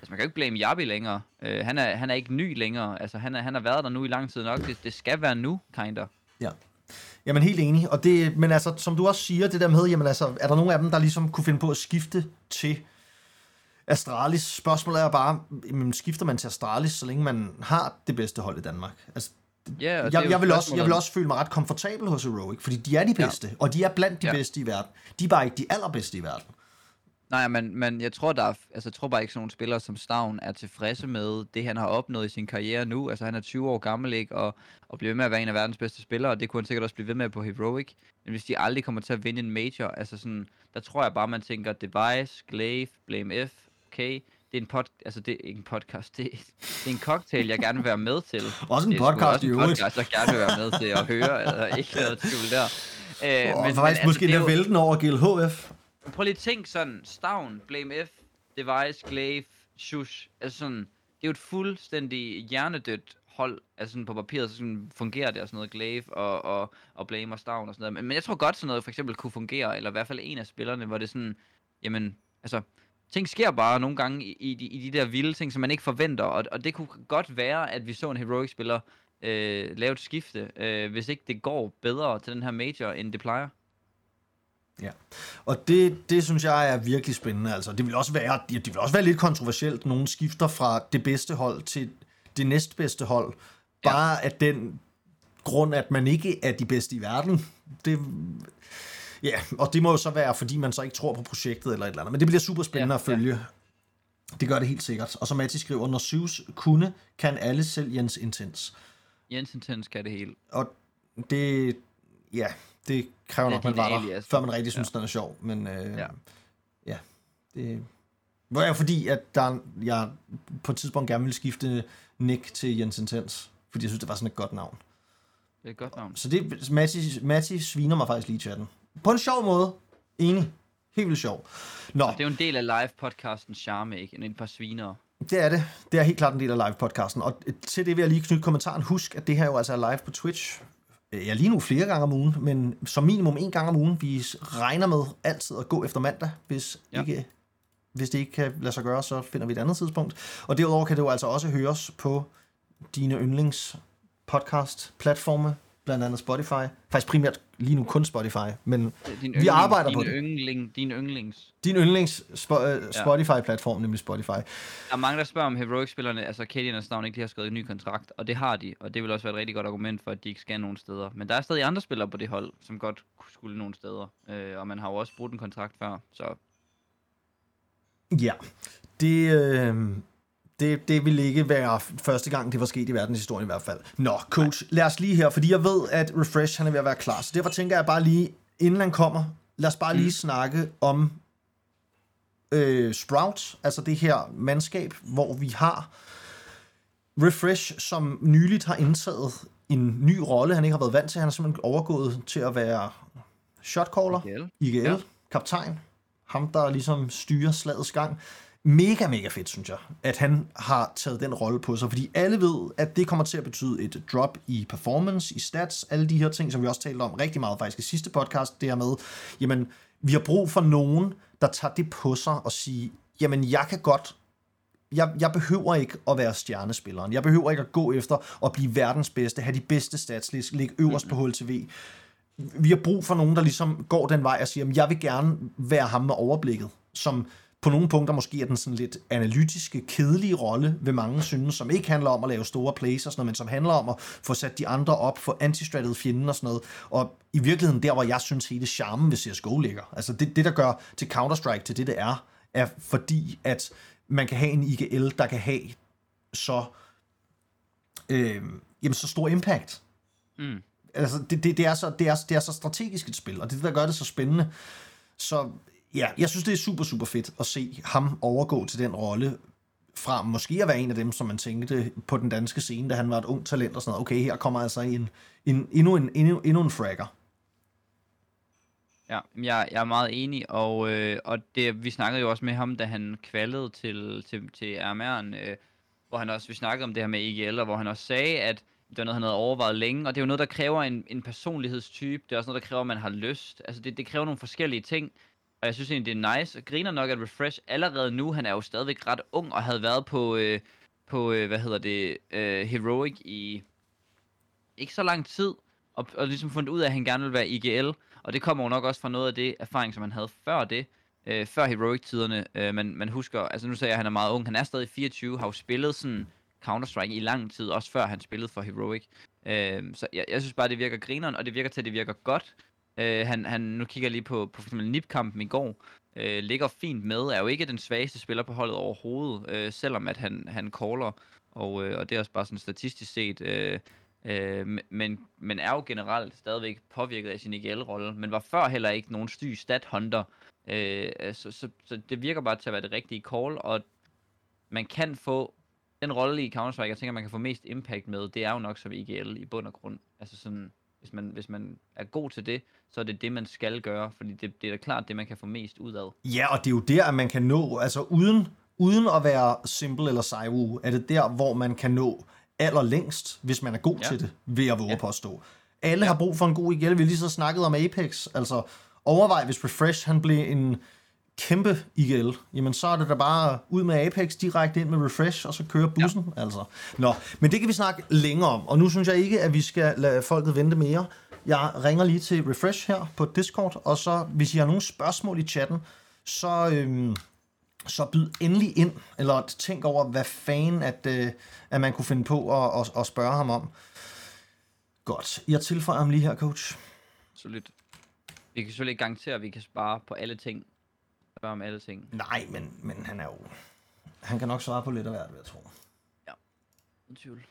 Altså, man kan jo ikke blame Jabi længere. Uh, han, er, han er ikke ny længere. Altså, han, er, han har været der nu i lang tid nok. Det, det skal være nu, kinder. Ja. Jamen helt enig. Og det, men altså, som du også siger, det der med, jamen altså, er der nogen af dem, der ligesom kunne finde på at skifte til Astralis? Spørgsmålet er bare, jamen, skifter man til Astralis, så længe man har det bedste hold i Danmark? Altså, Yeah, jeg, jeg, vil også, jeg vil også føle mig ret komfortabel hos Heroic, fordi de er de bedste, ja. og de er blandt de ja. bedste i verden. De er bare ikke de allerbedste i verden. Nej, men, men jeg tror, der er, altså, jeg tror bare ikke, sådan nogle spillere som Stavn er tilfredse med det, han har opnået i sin karriere nu. Altså, han er 20 år gammel, ikke? Og, og bliver ved med at være en af verdens bedste spillere, og det kunne han sikkert også blive ved med på Heroic. Men hvis de aldrig kommer til at vinde en major, altså sådan, der tror jeg bare, man tænker Device, Glaive, Blame F, okay, det er en pod, altså det er ikke en podcast, det er, det er en cocktail, jeg gerne vil være med til. også en podcast, i øvrigt. Også en podcast, jeg gerne vil være med til at høre, eller ikke noget tvivl der. Øh, oh, men, faktisk men, måske altså, vælten over GLHF. Prøv lige at tænk sådan, Stavn, Blame F, Device, Glaive, Shush, altså sådan, det er jo et fuldstændig hjernedødt hold, altså sådan på papiret, så sådan fungerer det og sådan noget, Glaive og, og, og Blame og Stavn og sådan noget. Men, men jeg tror godt sådan noget for eksempel kunne fungere, eller i hvert fald en af spillerne, hvor det sådan, jamen, altså, ting sker bare nogle gange i, i, de, i de der vilde ting, som man ikke forventer, og, og det kunne godt være, at vi så en Heroic-spiller øh, lave et skifte, øh, hvis ikke det går bedre til den her Major, end det plejer. Ja, og det, det synes jeg er virkelig spændende. Altså, det vil også være, det vil også være lidt kontroversielt, nogen skifter fra det bedste hold til det næstbedste hold. Bare ja. af den grund, at man ikke er de bedste i verden. Det, ja, og det må jo så være, fordi man så ikke tror på projektet eller et eller andet. Men det bliver super spændende ja, at følge. Ja. Det gør det helt sikkert. Og som Matti skriver, når Syvs kunne, kan alle selv Jens Intens. Jens Intens kan det hele. Og det, ja, det kræver ja, nok, man var der, alias. før man rigtig synes, ja. den er sjov. Men øh, ja. ja, det var fordi, at der, jeg på et tidspunkt gerne ville skifte Nick til Jens Intens, fordi jeg synes, det var sådan et godt navn. Det er et godt navn. Så det, Matti, Matti sviner mig faktisk lige i chatten. På en sjov måde. Enig. Helt vildt sjov. Nå. det er jo en del af live-podcasten charme, ikke? En par svinere. Det er det. Det er helt klart en del af live-podcasten. Og til det vil jeg lige knytte kommentaren. Husk, at det her jo altså er live på Twitch. Ja, lige nu flere gange om ugen, men som minimum en gang om ugen. Vi regner med altid at gå efter mandag, hvis, ja. ikke, hvis det ikke kan lade sig gøre, så finder vi et andet tidspunkt. Og derudover kan det jo altså også høres på dine yndlings podcast platforme blandt andet Spotify. Faktisk primært lige nu kun Spotify, men din vi arbejder din på det. Yndling, din yndlings. Din yndlings spo, uh, Spotify-platform, nemlig Spotify. Der er mange, der spørger om Heroic-spillerne, altså Kadianer's navn ikke de har skrevet en ny kontrakt, og det har de, og det vil også være et rigtig godt argument for, at de ikke skal nogen steder. Men der er stadig andre spillere på det hold, som godt skulle nogen steder, øh, og man har jo også brugt en kontrakt før, så... Ja, det... Øh det, det vil ikke være første gang, det var sket i verdenshistorien i hvert fald. Nå, coach, lad os lige her, fordi jeg ved, at Refresh han er ved at være klar. Så derfor tænker jeg bare lige, inden han kommer, lad os bare lige mm. snakke om øh, Sprout, altså det her mandskab, hvor vi har Refresh, som nyligt har indtaget en ny rolle, han ikke har været vant til. Han er simpelthen overgået til at være shotcaller, IGL. IGL, Ja. kaptajn, ham der ligesom styrer slagets gang. Mega, mega fedt, synes jeg, at han har taget den rolle på sig, fordi alle ved, at det kommer til at betyde et drop i performance, i stats, alle de her ting, som vi også talte om rigtig meget faktisk i sidste podcast, det her med, jamen, vi har brug for nogen, der tager det på sig og siger, jamen, jeg kan godt jeg, jeg behøver ikke at være stjernespilleren. Jeg behøver ikke at gå efter at blive verdens bedste, have de bedste stats, ligge øverst på HLTV. Vi har brug for nogen, der ligesom går den vej og siger, "Jamen, jeg vil gerne være ham med overblikket, som på nogle punkter måske er den sådan lidt analytiske, kedelige rolle, ved mange synes, som ikke handler om at lave store plays og sådan noget, men som handler om at få sat de andre op, få antistrattet fjenden og sådan noget. Og i virkeligheden der, hvor jeg synes hele charmen ved CSGO ligger, altså det, det der gør til Counter-Strike til det, det er, er fordi, at man kan have en IGL, der kan have så, øh, jamen, så stor impact. Mm. Altså, det, det, det, er så, det, er, det er så strategisk et spil, og det det, der gør det så spændende. Så ja, jeg synes, det er super, super fedt at se ham overgå til den rolle, fra måske at være en af dem, som man tænkte på den danske scene, da han var et ung talent og sådan noget. Okay, her kommer altså en, en, endnu, en, endnu, endnu en fragger. Ja, men jeg, jeg er meget enig, og, øh, og det, vi snakkede jo også med ham, da han kvalede til, til, til RMR'en, øh, hvor han også, vi snakkede om det her med EGL, og hvor han også sagde, at det var noget, han havde overvejet længe, og det er jo noget, der kræver en, en personlighedstype, det er også noget, der kræver, at man har lyst, altså det, det kræver nogle forskellige ting, og jeg synes egentlig, det er nice, og griner nok, at Refresh allerede nu, han er jo stadigvæk ret ung, og havde været på, øh, på øh, hvad hedder det, øh, Heroic i ikke så lang tid, og, og ligesom fundet ud af, at han gerne vil være IGL, og det kommer jo nok også fra noget af det erfaring, som han havde før det, øh, før Heroic-tiderne. Øh, man, man husker, altså nu sagde jeg, at han er meget ung, han er stadig 24, har jo spillet sådan Counter-Strike i lang tid, også før han spillede for Heroic. Øh, så jeg, jeg synes bare, det virker grineren, og det virker til, at det virker godt. Øh, han, han, nu kigger jeg lige på, på for eksempel NIP-kampen i går, øh, ligger fint med, er jo ikke den svageste spiller på holdet overhovedet, øh, selvom at han, han caller, og, øh, og det er også bare sådan statistisk set, øh, øh, men, men er jo generelt stadigvæk påvirket af sin IGL-rolle, men var før heller ikke nogen syg stat-hunter, øh, så, så, så det virker bare til at være det rigtige call, og man kan få den rolle i Counter-Strike, jeg tænker, man kan få mest impact med, det er jo nok som IGL i bund og grund. Altså sådan, hvis man, hvis man er god til det, så er det det, man skal gøre, fordi det, det er da klart det, man kan få mest ud af. Ja, og det er jo der, at man kan nå, altså uden, uden at være Simple eller Saiwu, er det der, hvor man kan nå allerlængst, hvis man er god Ja. til det, ved at våge Ja. påstå. Alle har brug for en god IGL. Vi lige så snakket om Apex. Altså, overvej, hvis Refresh han blev en kæmpe IGL, jamen så er det da bare ud med Apex, direkte ind med Refresh, og så kører bussen, ja. altså. Nå, men det kan vi snakke længere om, og nu synes jeg ikke, at vi skal lade folket vente mere. Jeg ringer lige til Refresh her på Discord, og så, hvis I har nogle spørgsmål i chatten, så, øhm, så byd endelig ind, eller tænk over, hvad fanden, at, øh, at man kunne finde på at, at, at spørge ham om. Godt, jeg tilføjer ham lige her, coach. Absolut. Vi kan selvfølgelig ikke garantere, at vi kan spare på alle ting. Spørge om alle ting. Nej, men, men han er jo... Han kan nok svare på lidt af hvert, vil jeg tro. Uden tvivl.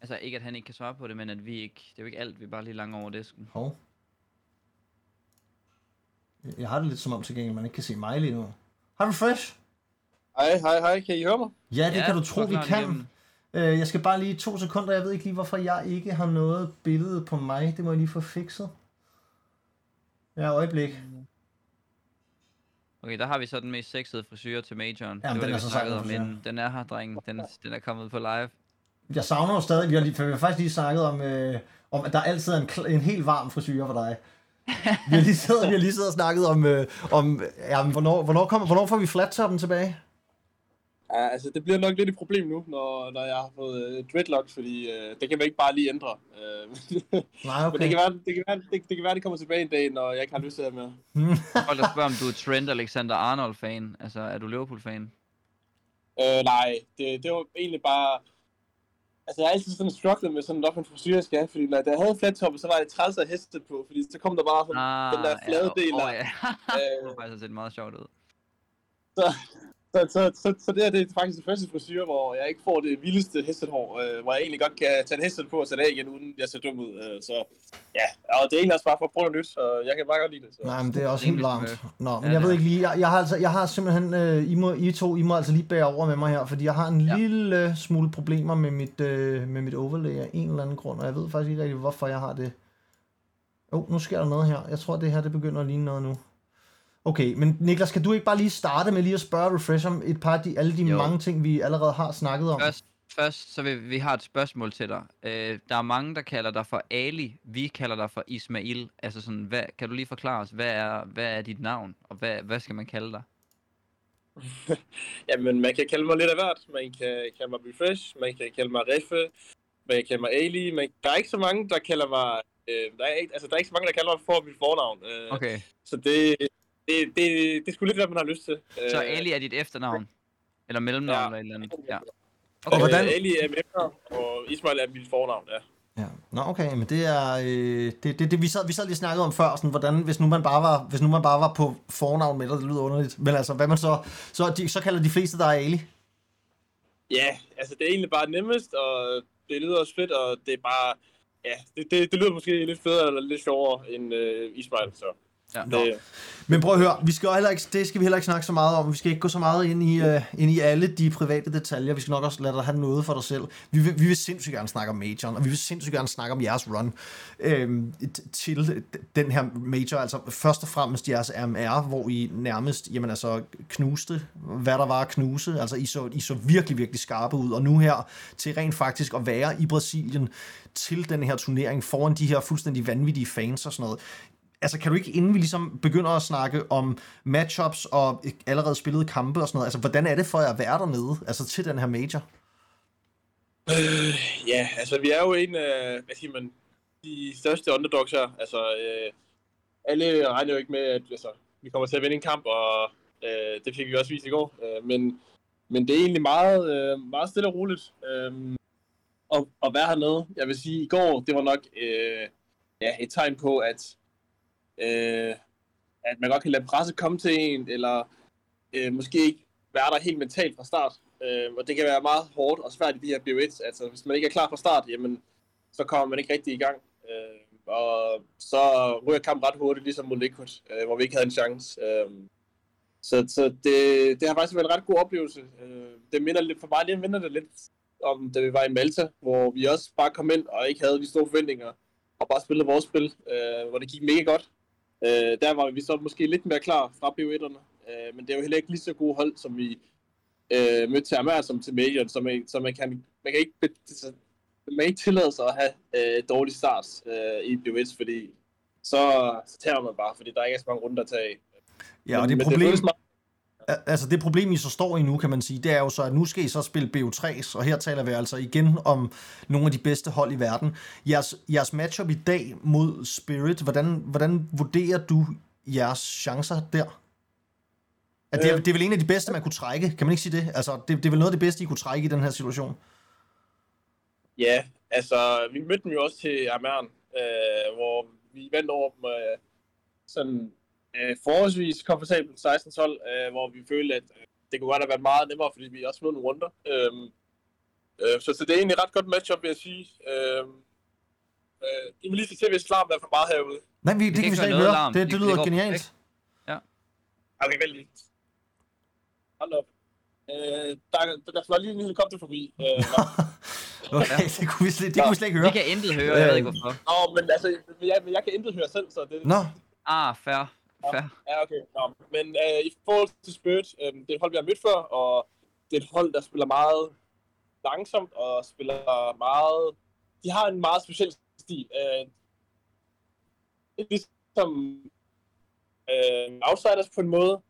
Altså ikke, at han ikke kan svare på det, men at vi ikke... Det er jo ikke alt, vi bare lige langt over disken. Hov. Jeg har det lidt som om til gengæld, man ikke kan se mig lige nu. Har du fresh? Hej, hej, hej. Kan I høre mig? Ja, det Ja, kan du tro, vi kan. igennem. Øh, jeg skal bare lige to sekunder. Jeg ved ikke lige, hvorfor jeg ikke har noget billede på mig. Det må jeg lige få fikset. Ja, øjeblik. Okay, der har vi så den mest sexede frisyr til majoren. Var den det, er så snakkede sej, om den inden. Den er her, drengen. Den, den er kommet på live. Jeg savner jo stadig, vi har, lige, for vi har faktisk lige snakket om, øh, om at der altid er en, en helt varm frisyr for dig. Vi har lige siddet, vi har lige siddet og snakket om, øh, om ja, men hvornår, hvornår, kommer, hvornår får vi flat-toppen tilbage? Ja, altså, det bliver nok lidt et problem nu, når, når jeg har fået øh, dreadlocks, fordi øh, det kan man ikke bare lige ændre. Øh, Nej, Men det okay. kan, være, det, kan være, det, det kan være, det kommer tilbage en dag, når jeg ikke har lyst til det mere. Folk der spørger, om du er Trent Alexander-Arnold-fan. Altså, er du Liverpool-fan? Øh, nej, det, det var egentlig bare... Altså, jeg har altid sådan strugglet med sådan, hvad for en frisyr jeg skal have, fordi når jeg havde flat top, så var det træls at heste på, fordi så kom der bare sådan, Ah, den der flade del ja, der. oh, ja. Øh, det har faktisk set meget sjovt ud. så, Så, så, så, så det, her, det er faktisk det første frisyr, hvor jeg ikke får det vildeste hestehår, øh, hvor jeg egentlig godt kan tage en hestet på og sætte af igen, uden jeg ser dum ud. Øh, så ja, og det er egentlig også bare for at prøve noget nyt, så jeg kan bare godt lide det. Så. Nej, men det er også helt smørt. Nå, men Ja, jeg ved ikke lige, jeg, jeg har altså, jeg har simpelthen, øh, I, må, I to, I må altså lige bære over med mig her, fordi jeg har en Ja. lille smule problemer med mit, øh, med mit overlay af en eller anden grund, og jeg ved faktisk ikke rigtig, hvorfor jeg har det. Åh, oh, nu sker der noget her. Jeg tror, det her det begynder at ligne noget nu. Okay, men Niklas, kan du ikke bare lige starte med lige at spørge Refresh om et par af de, alle de Jo. mange ting, vi allerede har snakket om? Først, først så vil vi har et spørgsmål til dig. Øh, der er mange, der kalder dig for Ali. Vi kalder dig for Ismail. Altså sådan, hvad, kan du lige forklare os, hvad er, hvad er dit navn, og hvad, hvad skal man kalde dig? Jamen, man kan kalde mig lidt af hvert. Man kan kalde mig Refresh, man kan kalde mig Reffe, man kan kalde mig Ali. Men der er ikke så mange, der kalder mig... Øh, der, er ikke, altså, der er ikke så mange, der kalder mig for mit fornavn. Øh, Okay, Så det, det, det, det er sgu lidt, hvad man har lyst til. så Øh, Ali er dit efternavn? Eller mellemnavn Ja. eller et eller andet? Ja. Og Okay. hvordan- Øh, Ali er mit efternavn, og Ismail er mit fornavn, ja. Ja. Nå, okay, men det er, øh, det, det, det, vi, sad, vi sad lige snakket om før, sådan, hvordan, hvis nu man bare var, hvis nu man bare var på fornavn med dig, det lyder underligt, men altså, hvad man så, så, de, så kalder de fleste dig Ali. Ja, altså det er egentlig bare nemmest, og det lyder også fedt, og det er bare... Ja, det, det, det lyder måske lidt federe eller lidt sjovere end øh, Ismail, så... Ja. Men prøv at høre, vi skal jo heller ikke, det skal vi heller ikke snakke så meget om. Vi skal ikke gå så meget ind i, uh, ind i alle de private detaljer. Vi skal nok også lade dig have noget for dig selv. Vi vil, vi vil sindssygt gerne snakke om majoren, og vi vil sindssygt gerne snakke om jeres run t- til den her major. Altså først og fremmest jeres RMR, hvor I nærmest jamen, altså, knuste, hvad der var at knuse. Altså I så, I så virkelig, virkelig skarpe ud. Og nu her til rent faktisk at være i Brasilien til den her turnering foran de her fuldstændig vanvittige fans og sådan noget altså kan du ikke, inden vi ligesom begynder at snakke om matchups og allerede spillede kampe og sådan noget, altså hvordan er det for jer at være dernede, altså til den her major? Øh, ja, altså vi er jo en af, hvad siger man, de største underdogs her. Altså, øh, alle regner jo ikke med, at altså, vi kommer til at vinde en kamp, og øh, det fik vi også vist i går. Øh, men, men det er egentlig meget, øh, meget stille og roligt øh, at, at være hernede. Jeg vil sige, i går, det var nok øh, ja, et tegn på, at, øh, at man godt kan lade presse komme til en, eller øh, måske ikke være der helt mentalt fra start. Øh, og det kan være meget hårdt og svært i de her BO1. Altså, hvis man ikke er klar fra start, jamen, så kommer man ikke rigtig i gang. Øh, og så ryger kampen ret hurtigt, ligesom mod Liquid, øh, hvor vi ikke havde en chance. Øh, så så det, det har faktisk været en ret god oplevelse. Øh, det minder lidt, for mig det minder det lidt om, da vi var i Malta, hvor vi også bare kom ind og ikke havde de store forventninger, og bare spillede vores spil, øh, hvor det gik mega godt. Øh, der var vi så måske lidt mere klar fra BO1'erne, øh, men det er jo heller ikke lige så gode hold, som vi øh, mødte til Amager som til Major, så man, så man kan, man kan ikke, man kan ikke tillade sig at have øh, dårlig start øh, i BO1, fordi så, så tager man bare, fordi der ikke er så mange runder at tage af. Ja, og det problem, meget- altså det problem, I så står i nu, kan man sige, det er jo så, at nu skal I så spille BO3's, og her taler vi altså igen om nogle af de bedste hold i verden. Jeres, jeres matchup i dag mod Spirit, hvordan, hvordan vurderer du jeres chancer der? At det, er, Øh. det er vel en af de bedste, man kunne trække, kan man ikke sige det? Altså, det, det er vel noget af det bedste, I kunne trække i den her situation? Ja, altså, vi mødte dem jo også til Amern, øh, hvor vi vandt over dem øh, sådan øh, forholdsvis komfortabelt 16-12, øh, hvor vi følte, at øh, det kunne godt have været meget nemmere, fordi vi også nåede nogle runder. Øh, øh, så, så det er egentlig et ret godt matchup, vil jeg sige. Øh, øh, I må lige se til, hvis larm er for meget herude. Nej, vi, det, kan kan vi ikke slet ikke noget høre. larm. Det, Det- det det lyder går genialt. perfekt. Okay, vent lige. Hold op. Øh, der, der, der fløj lige en helikopter forbi. Øh. Okay, det kunne vi slet, det kunne vi slet ikke Vi høre. kan intet høre, jeg ved ikke hvorfor. Nå, men altså, men jeg, men jeg kan intet høre selv, så det, Nå, Ah, fair. Fair. Ja, okay. Nå, men øh, i forhold til Spirit, øh, det er et hold, vi har mødt før, og det er et hold, der spiller meget langsomt og spiller meget... De har en meget speciel stil. Øh, det er ligesom øh, Outsiders på en måde,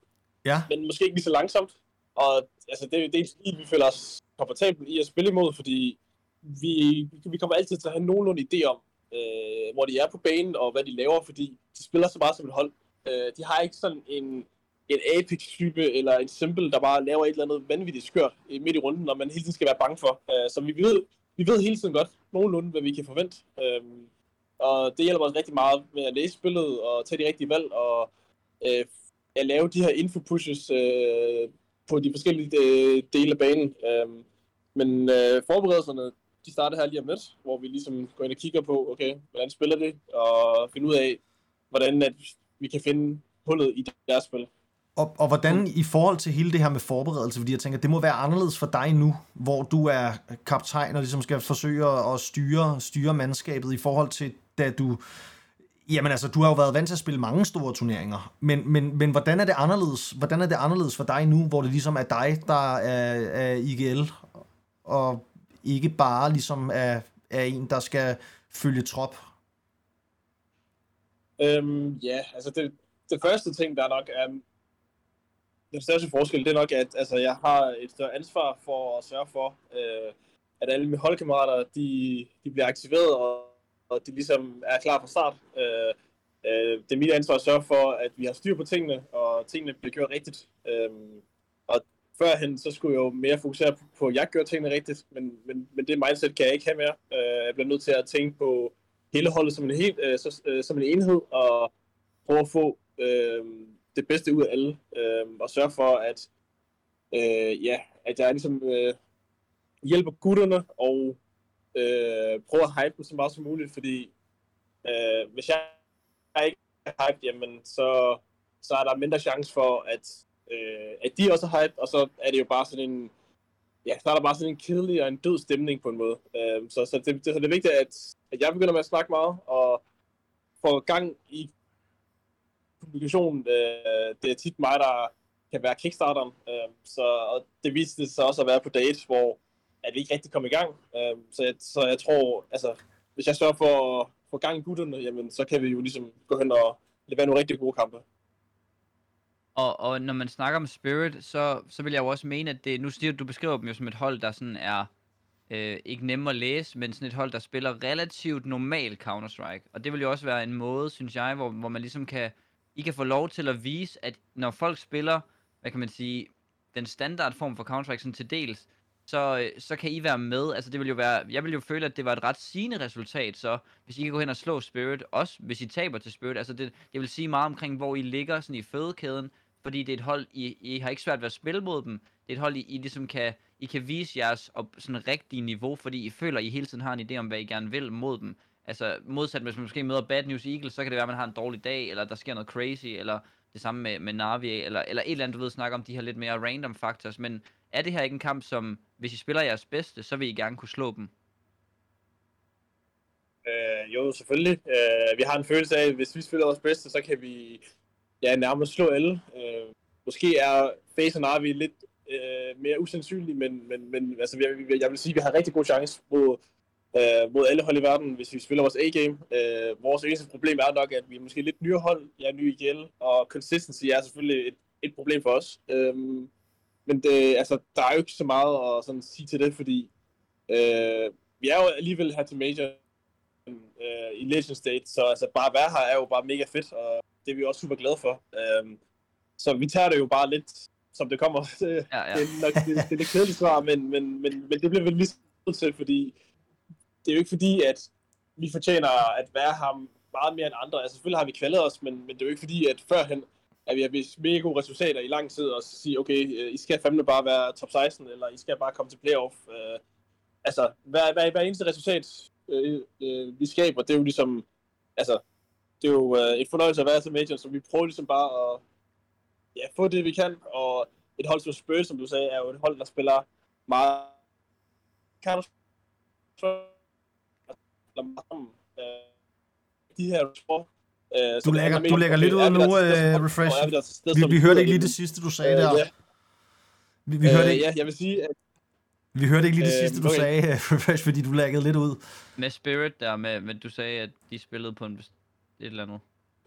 ja. men måske ikke lige så langsomt. Og altså, det, det er en stil, vi føler os komfortabel i at spille imod, fordi vi, vi kommer altid til at have nogenlunde idé om, øh, hvor de er på banen og hvad de laver, fordi de spiller så meget som et hold. Øh, de har ikke sådan en, en Apex-type eller en Simple, der bare laver et eller andet vanvittigt skørt øh, midt i runden, og man hele tiden skal være bange for. Øh, så vi ved, vi ved hele tiden godt nogenlunde, hvad vi kan forvente. Øh, og det hjælper os rigtig meget med at læse spillet og tage de rigtige valg og øh, at lave de her info-pushes øh, på de forskellige øh, dele af banen. Øh, men øh, forberedelserne, de starter her lige om lidt, hvor vi ligesom går ind og kigger på, okay, hvordan spiller det, og finde ud af, hvordan at vi kan finde hullet i deres spil. Og, og hvordan i forhold til hele det her med forberedelse, fordi jeg tænker, det må være anderledes for dig nu, hvor du er kaptajn og ligesom skal forsøge at styre, styre mandskabet i forhold til, da du... Jamen altså, du har jo været vant til at spille mange store turneringer, men, men, men hvordan er det anderledes? Hvordan er det anderledes for dig nu, hvor det ligesom er dig, der er, er IGL, og ikke bare ligesom er, er en, der skal følge trop? Øhm, ja, altså det, det første ting, der nok er den største forskel, det er nok, at altså, jeg har et større ansvar for at sørge for, øh, at alle mine holdkammerater, de, de bliver aktiveret, og, og de ligesom er klar fra start. Øh, øh, det er mit ansvar at sørge for, at vi har styr på tingene, og tingene bliver gjort rigtigt. Øh, og førhen, så skulle jeg jo mere fokusere på, på at jeg gør tingene rigtigt, men, men, men det mindset kan jeg ikke have mere. Øh, jeg bliver nødt til at tænke på hele holdet som en, helt, øh, så, øh, som en enhed, og prøve at få øh, det bedste ud af alle, øh, og sørge for, at, øh, ja, at jeg ligesom øh, hjælper gutterne, og øh, prøver at hype dem så meget som muligt, fordi øh, hvis jeg ikke er hype, jamen, så, så er der mindre chance for, at, øh, at de også er hype, og så er det jo bare sådan en, ja, så er der bare sådan en kedelig og en død stemning på en måde. Øh, så, så, det, det, så det er vigtigt, at, at jeg begynder med at snakke meget, og får gang i publikationen. Øh, det er tit mig, der kan være kickstarteren. Øh, så, og det viste sig også at være på dates, hvor at vi ikke rigtig kom i gang. Øh, så, jeg, så jeg tror, altså, hvis jeg sørger for at få gang i gutterne, jamen, så kan vi jo ligesom gå hen og levere nogle rigtig gode kampe. Og, og når man snakker om Spirit, så, så vil jeg jo også mene, at det, nu siger du, beskriver dem jo som et hold, der sådan er øh, ikke nemme at læse, men sådan et hold, der spiller relativt normal Counter-Strike. Og det vil jo også være en måde, synes jeg, hvor, hvor man ligesom kan, I kan få lov til at vise, at når folk spiller, hvad kan man sige, den standard form for Counter-Strike sådan til dels, så, øh, så kan I være med. Altså det vil jo være, jeg vil jo føle, at det var et ret sigende resultat, så hvis I kan gå hen og slå Spirit, også hvis I taber til Spirit, altså det, det vil sige meget omkring, hvor I ligger sådan i fødekæden, fordi det er et hold, I, I har ikke svært ved at spille mod dem, det er et hold, I, I ligesom kan, I kan vise jeres op, sådan rigtige niveau, fordi I føler, I hele tiden har en idé om, hvad I gerne vil mod dem. Altså modsat, hvis man måske møder Bad News Eagles, så kan det være, at man har en dårlig dag, eller der sker noget crazy, eller det samme med, med Navi, eller, eller et eller andet, du ved, snakke om de her lidt mere random factors, men er det her ikke en kamp, som, hvis I spiller jeres bedste, så vil I gerne kunne slå dem? Øh, jo, selvfølgelig. Øh, vi har en følelse af, at hvis vi spiller vores bedste, så kan vi ja, nærmest slå alle. Øh, måske er Face og Navi lidt øh, mere usandsynlige, men, men, men altså, jeg, jeg vil sige, at vi har rigtig god chance mod, øh, mod alle hold i verden, hvis vi spiller vores A-game. Øh, vores eneste problem er nok, at vi er måske lidt nye hold, jeg er ny IGL, og consistency er selvfølgelig et, et problem for os. Øh, men det, altså, der er jo ikke så meget at sådan, sige til det, fordi øh, vi er jo alligevel her til Major øh, i Legend State, så altså, bare at være her er jo bare mega fedt, og det er vi også super glade for. Øh, så vi tager det jo bare lidt, som det kommer. Det, Ja, ja. det, er, nok, det, det er lidt kedeligt svar, men, men, men, men det bliver vi lige nødt til, fordi det er jo ikke fordi, at vi fortjener at være ham meget mere end andre. Altså selvfølgelig har vi kvalet os, men, men det er jo ikke fordi, at førhen, at vi har vist mega gode resultater i lang tid, og så sige, okay, øh, I skal fandme bare være top 16, eller I skal bare komme til playoff. Øh, altså, hver, hver, hver eneste resultat, øh, øh, vi skaber, det er jo ligesom, altså, det er jo øh, et fornøjelse at være til Major, så vi prøver ligesom bare at ja, få det, vi kan, og et hold som Spurs, som du sagde, er jo et hold, der spiller meget counter øh, de her sport, øh, Du lægger, du lægger lidt ud nu, uh, Refresh. Vi, vi hørte ikke lige det sidste, du sagde der. Ja, Vi, vi, hørte øh, ikke, ja, jeg vil sige, at vi hørte ikke lige det Øh, sidste, du okay. sagde, Refresh, fordi du læggede lidt ud. Med Spirit der, med, med du sagde, at de spillede på en et eller andet.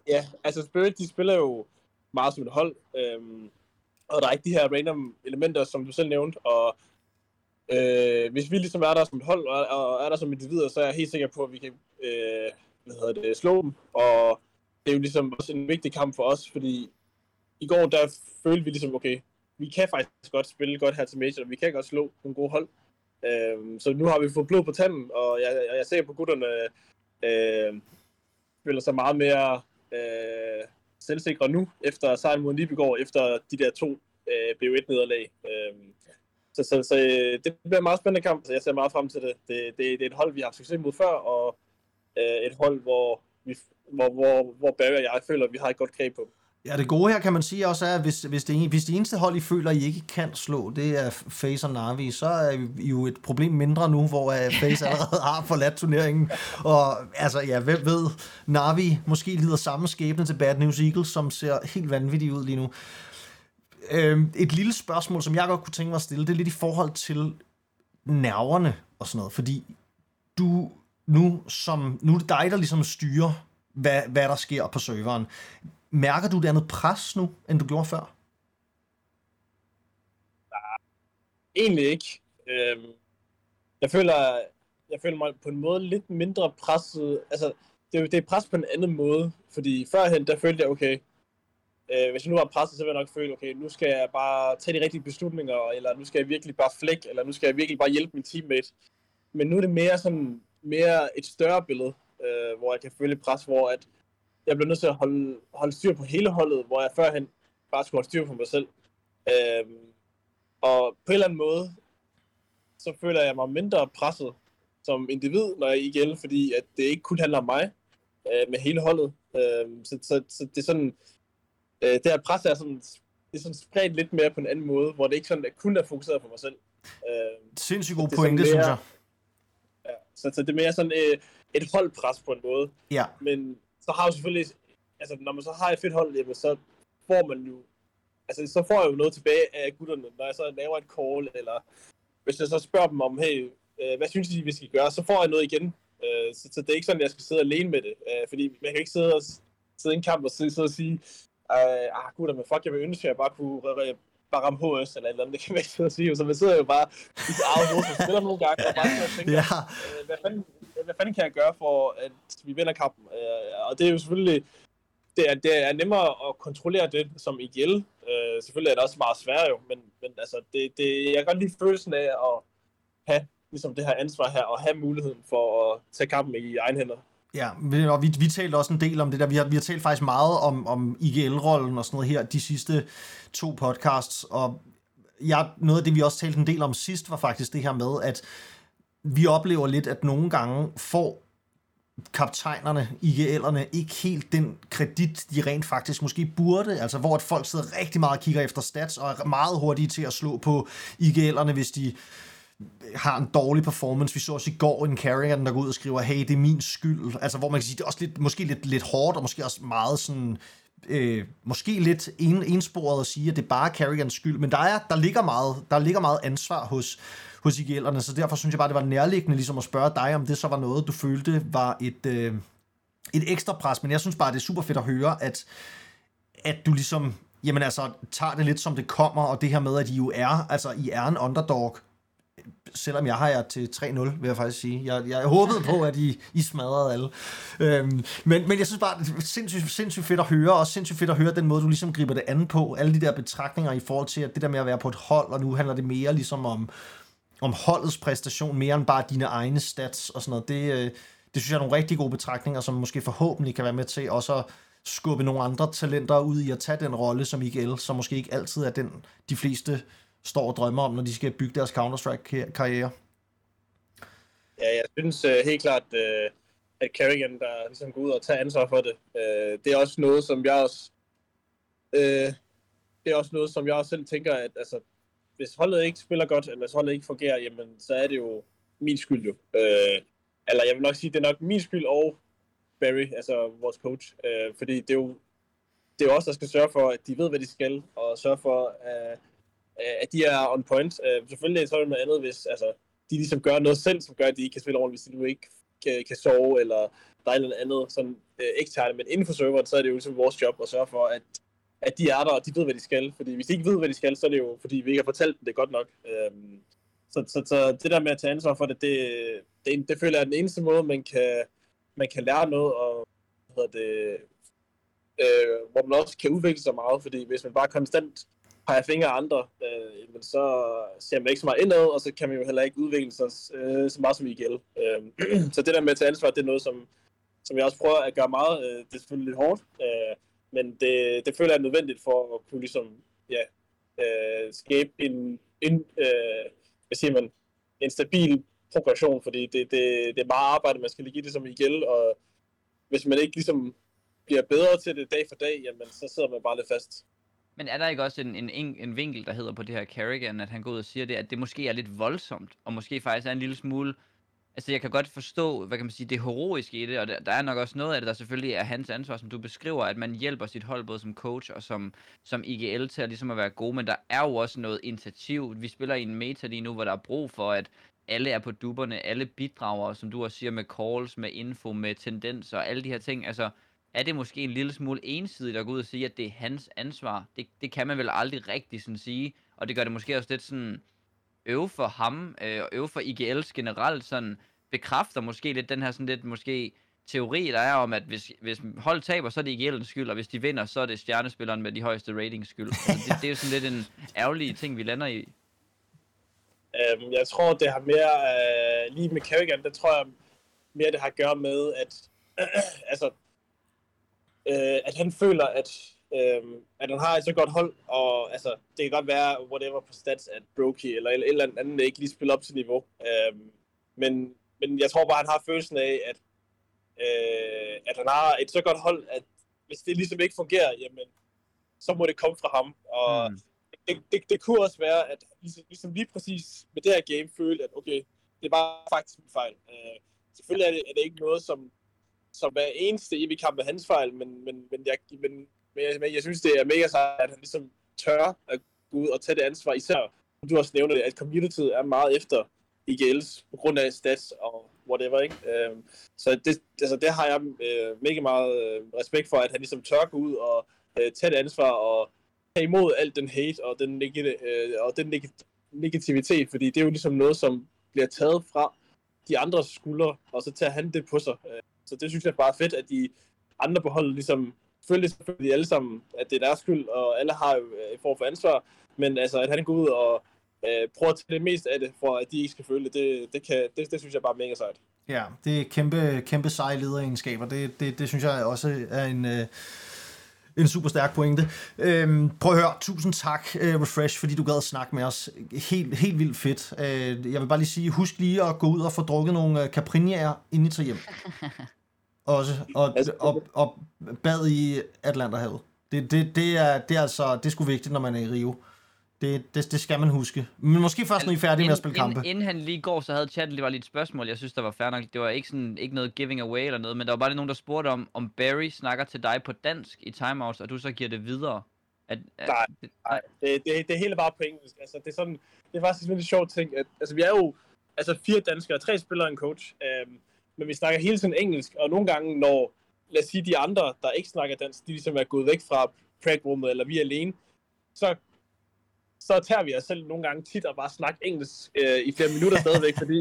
Ja, altså Spirit, de spiller jo meget som et hold, øhm, og der er ikke de her random elementer, som du selv nævnte, og øh, hvis vi ligesom er der som et hold, og, og er der som individer, så er jeg helt sikker på, at vi kan øh, hvad hedder det, slå dem, og det er jo ligesom også en vigtig kamp for os, fordi i går, der følte vi ligesom, okay, vi kan faktisk godt spille godt her til Major, og vi kan godt slå nogle gode hold. Øhm, så nu har vi fået blod på tanden, og jeg, jeg, jeg ser på gutterne, øh, føler sig meget mere øh, selvsikre nu, efter sejren mod Nibegård, efter de der to øh, BO1-nederlag. Øh, så, så, så øh, det bliver en meget spændende kamp, så jeg ser meget frem til det. Det, det, det er et hold, vi har haft succes mod før, og øh, et hold, hvor, vi, hvor, hvor, hvor Barry og jeg føler, at vi har et godt greb på. Ja, det gode her kan man sige også er, at hvis, hvis, det, hvis det eneste hold, I føler, I ikke kan slå, det er Face og Navi, så er I jo et problem mindre nu, hvor uh, Face allerede har forladt turneringen. Og altså, ja, hvem ved, Navi måske lider samme skæbne til Bad News Eagles, som ser helt vanvittigt ud lige nu. Øhm, et lille spørgsmål, som jeg godt kunne tænke mig at stille, det er lidt i forhold til nerverne og sådan noget, fordi du nu, som, nu er det dig, der ligesom styrer, hvad, hvad der sker på serveren. Mærker du det andet pres nu, end du gjorde før? Nej, egentlig ikke. Øhm, jeg føler, jeg føler mig på en måde lidt mindre presset. Altså, det, det er pres på en anden måde, fordi førhen, der følte jeg, okay, øh, hvis jeg nu var presset, så ville jeg nok føle, okay, nu skal jeg bare tage de rigtige beslutninger, eller nu skal jeg virkelig bare flække, eller nu skal jeg virkelig bare hjælpe min teammate. Men nu er det mere sådan, mere et større billede, øh, hvor jeg kan føle pres, hvor at jeg bliver nødt til at holde, holde styr på hele holdet, hvor jeg førhen bare skulle holde styr på mig selv. Øh, og på en eller anden måde, så føler jeg mig mindre presset som individ, når jeg er i gælde, fordi at det ikke kun handler om mig, øh, med hele holdet. Øh, så, så, så det er sådan, øh, det her pres er sådan, det er sådan spredt lidt mere på en anden måde, hvor det ikke sådan, at kun er fokuseret på mig selv. Øh, Sindssygt god pointe, mere, synes jeg. Ja, så, så det er mere sådan øh, et holdpres på en måde. Ja. Men så har jeg selvfølgelig, altså når man så har et fedt hold, jamen, så får man jo, altså så får jeg jo noget tilbage af gutterne, når jeg så laver et call, eller hvis jeg så spørger dem om, hey, øh, hvad synes I, vi skal gøre, så får jeg noget igen. Øh, så, så det er ikke sådan, at jeg skal sidde alene med det, øh, fordi man kan ikke sidde og sidde i en kamp og sidde, sidde og sige, ah gutter, men fuck, jeg vil ønske, at jeg bare kunne bare ramme HS eller et eller andet, det kan man ikke sidde og sige. Så man sidder jo bare i eget hoved, og spiller nogle gange, og bare tænker, ja. øh, hvad, fanden, hvad fanden kan jeg gøre for, at vi vinder kampen? Øh, og det er jo selvfølgelig, det er, det er nemmere at kontrollere det som IGL. Øh, selvfølgelig er det også meget svært jo, men, men altså, det, det, jeg kan godt lide følelsen af at have ligesom det her ansvar her, og have muligheden for at tage kampen i egen hænder. Ja, og vi, vi talte også en del om det der. Vi har, vi har talt faktisk meget om, om IGL-rollen og sådan noget her de sidste to podcasts, og jeg, noget af det, vi også talte en del om sidst, var faktisk det her med, at vi oplever lidt, at nogle gange får kaptajnerne, IGL'erne, ikke helt den kredit, de rent faktisk måske burde, altså hvor at folk sidder rigtig meget og kigger efter stats, og er meget hurtige til at slå på IGL'erne, hvis de har en dårlig performance. Vi så også i går en Carrigan, der går ud og skriver, hey, det er min skyld. Altså, hvor man kan sige, det er også lidt, måske lidt, lidt hårdt, og måske også meget sådan, øh, måske lidt en, ensporet at sige, at det er bare Carrigans skyld, men der, er, der, ligger, meget, der ligger meget ansvar hos, hos IGL'erne, så derfor synes jeg bare, det var nærliggende ligesom at spørge dig, om det så var noget, du følte var et, øh, et ekstra pres, men jeg synes bare, det er super fedt at høre, at, at du ligesom, jamen altså, tager det lidt som det kommer, og det her med, at I jo er, altså I er en underdog, selvom jeg har jer til 3-0, vil jeg faktisk sige. Jeg, jeg håbede på, at I, I smadrede alle. Øhm, men, men jeg synes bare, det er sindssygt, sindssygt fedt at høre, og sindssygt fedt at høre den måde, du ligesom griber det an på. Alle de der betragtninger i forhold til, at det der med at være på et hold, og nu handler det mere ligesom om, om holdets præstation, mere end bare dine egne stats og sådan noget. Det, øh, det synes jeg er nogle rigtig gode betragtninger, som måske forhåbentlig kan være med til også at skubbe nogle andre talenter ud i at tage den rolle som IGL, som måske ikke altid er den, de fleste står og drømmer om, når de skal bygge deres Counter-Strike-karriere? Ja, jeg synes uh, helt klart, uh, at Carrigan, der ligesom går ud og tager ansvar for det, uh, det er også noget, som jeg også... Uh, det er også noget, som jeg også selv tænker, at altså, hvis holdet ikke spiller godt, eller hvis holdet ikke fungerer, jamen, så er det jo min skyld jo. Øh, eller jeg vil nok sige, det er nok min skyld og Barry, altså vores coach. Øh, fordi det er jo det er os, også der skal sørge for, at de ved, hvad de skal, og sørge for, at øh, at de er on point. Øh, selvfølgelig så er det noget andet, hvis altså, de ligesom gør noget selv, som gør, at de ikke kan spille ordentligt, hvis de nu ikke kan, kan sove, eller der er noget andet sådan øh, eksterne. Men inden for serveren, så er det jo ligesom vores job at sørge for, at, at de er der, og de ved, hvad de skal. Fordi hvis de ikke ved, hvad de skal, så er det jo, fordi vi ikke har fortalt dem det godt nok. Øhm, så, så, så det der med at tage ansvar for det, det, det, det føler jeg er den eneste måde, man kan, man kan lære noget, og hvad hedder det, øh, hvor man også kan udvikle sig meget, fordi hvis man bare konstant peger fingre af andre, øh, men så ser man ikke så meget indad, og så kan man jo heller ikke udvikle sig øh, så meget som IGL. Øh, så det der med at tage ansvar, det er noget, som, som jeg også prøver at gøre meget. Øh, det er selvfølgelig lidt hårdt, øh, men det, det føler jeg er nødvendigt for at kunne ligesom, ja, øh, skabe en, en øh, hvad siger man, en stabil progression, fordi det, det, det er meget arbejde, man skal ligge i det som igen, og hvis man ikke ligesom bliver bedre til det dag for dag, jamen så sidder man bare lidt fast. Men er der ikke også en, en, en vinkel, der hedder på det her Carrigan, at han går ud og siger det, at det måske er lidt voldsomt, og måske faktisk er en lille smule... Altså, jeg kan godt forstå, hvad kan man sige, det heroiske i det, og der, der er nok også noget af det, der selvfølgelig er hans ansvar, som du beskriver, at man hjælper sit hold både som coach og som, som IGL til at, ligesom at være gode, men der er jo også noget initiativ. Vi spiller i en meta lige nu, hvor der er brug for, at alle er på duberne, alle bidrager, som du også siger, med calls, med info, med tendenser, alle de her ting. Altså, er det måske en lille smule ensidigt at gå ud og sige, at det er hans ansvar. Det, det kan man vel aldrig rigtig sådan sige, og det gør det måske også lidt sådan øve for ham, øh, og øve for IGL's generelt sådan, bekræfter måske lidt den her sådan lidt måske teori, der er om, at hvis, hvis hold taber, så er det IGL'ens skyld, og hvis de vinder, så er det stjernespilleren med de højeste ratings skyld. Altså, det, det er jo sådan lidt en ærgerlig ting, vi lander i. Øhm, jeg tror, det har mere, øh, lige med Kerrigan, det tror jeg mere, det har at gøre med, at, øh, altså, øh, at han føler, at, øh, at han har et så godt hold, og altså, det kan godt være, whatever på stats, at Brokey eller et eller andet ikke lige spiller op til niveau. Øh, men, men jeg tror bare, han har følelsen af, at, øh, at han har et så godt hold, at hvis det ligesom ikke fungerer, jamen, så må det komme fra ham. Og mm. det, det, det kunne også være, at ligesom, ligesom lige præcis med det her game følte, at okay, det var faktisk en fejl. Øh, selvfølgelig er det, er det ikke noget, som som hver eneste evig kamp er hans fejl, men, men, men, jeg, men, men, jeg, men jeg synes, det er mega sejt, at han ligesom tør at gå ud og tage det ansvar, især, du også nævner det, at communityet er meget efter IGL's på grund af stats og whatever, ikke? Øhm, så det, altså, det har jeg øh, mega meget øh, respekt for, at han ligesom tør gå ud og øh, tage det ansvar og tage imod alt den hate og den, neg- øh, og den neg- negativitet, fordi det er jo ligesom noget, som bliver taget fra de andres skuldre, og så tager han det på sig. Øh, så det synes jeg bare er fedt, at de andre på holdet ligesom følger selvfølgelig alle sammen, at det er deres skyld, og alle har jo øh, form for ansvar, men altså, at han går ud og øh, prøver at tage det mest af det, for at de ikke skal føle det, det, det, kan, det, det synes jeg bare er mega sejt. Ja, det er kæmpe, kæmpe seje lederegenskaber. Det, det, det synes jeg også er en, øh, en super stærk pointe. Øhm, prøv at høre, tusind tak, uh, Refresh, fordi du gad at snakke med os. Helt, helt vildt fedt. Uh, jeg vil bare lige sige, husk lige at gå ud og få drukket nogle uh, Caprinier, inden I tager hjem. Også, og, og, og bad i Atlanterhavet. Det, det, det, er, det er altså, det er sgu vigtigt, når man er i Rio. Det, det, det skal man huske. Men måske først, når I er færdige med at spille kampe. Inden, inden han lige går, så havde chatten lige var lige et spørgsmål, jeg synes, der var fair nok. Det var ikke, sådan, ikke noget giving away eller noget, men der var bare lige nogen, der spurgte om, om Barry snakker til dig på dansk i timeouts, og du så giver det videre. At, at, nej, det, nej. Det, det, det hele bare på engelsk. Altså, det, er sådan, det er faktisk en lidt sjov ting. At, altså, vi er jo altså, fire danskere, tre spillere og en coach. Øhm, men vi snakker hele tiden engelsk, og nogle gange, når, lad os sige, de andre, der ikke snakker dansk, de ligesom er gået væk fra prag eller vi er alene, så så tager vi os selv nogle gange tit og bare snakke engelsk øh, i flere minutter stadigvæk, fordi,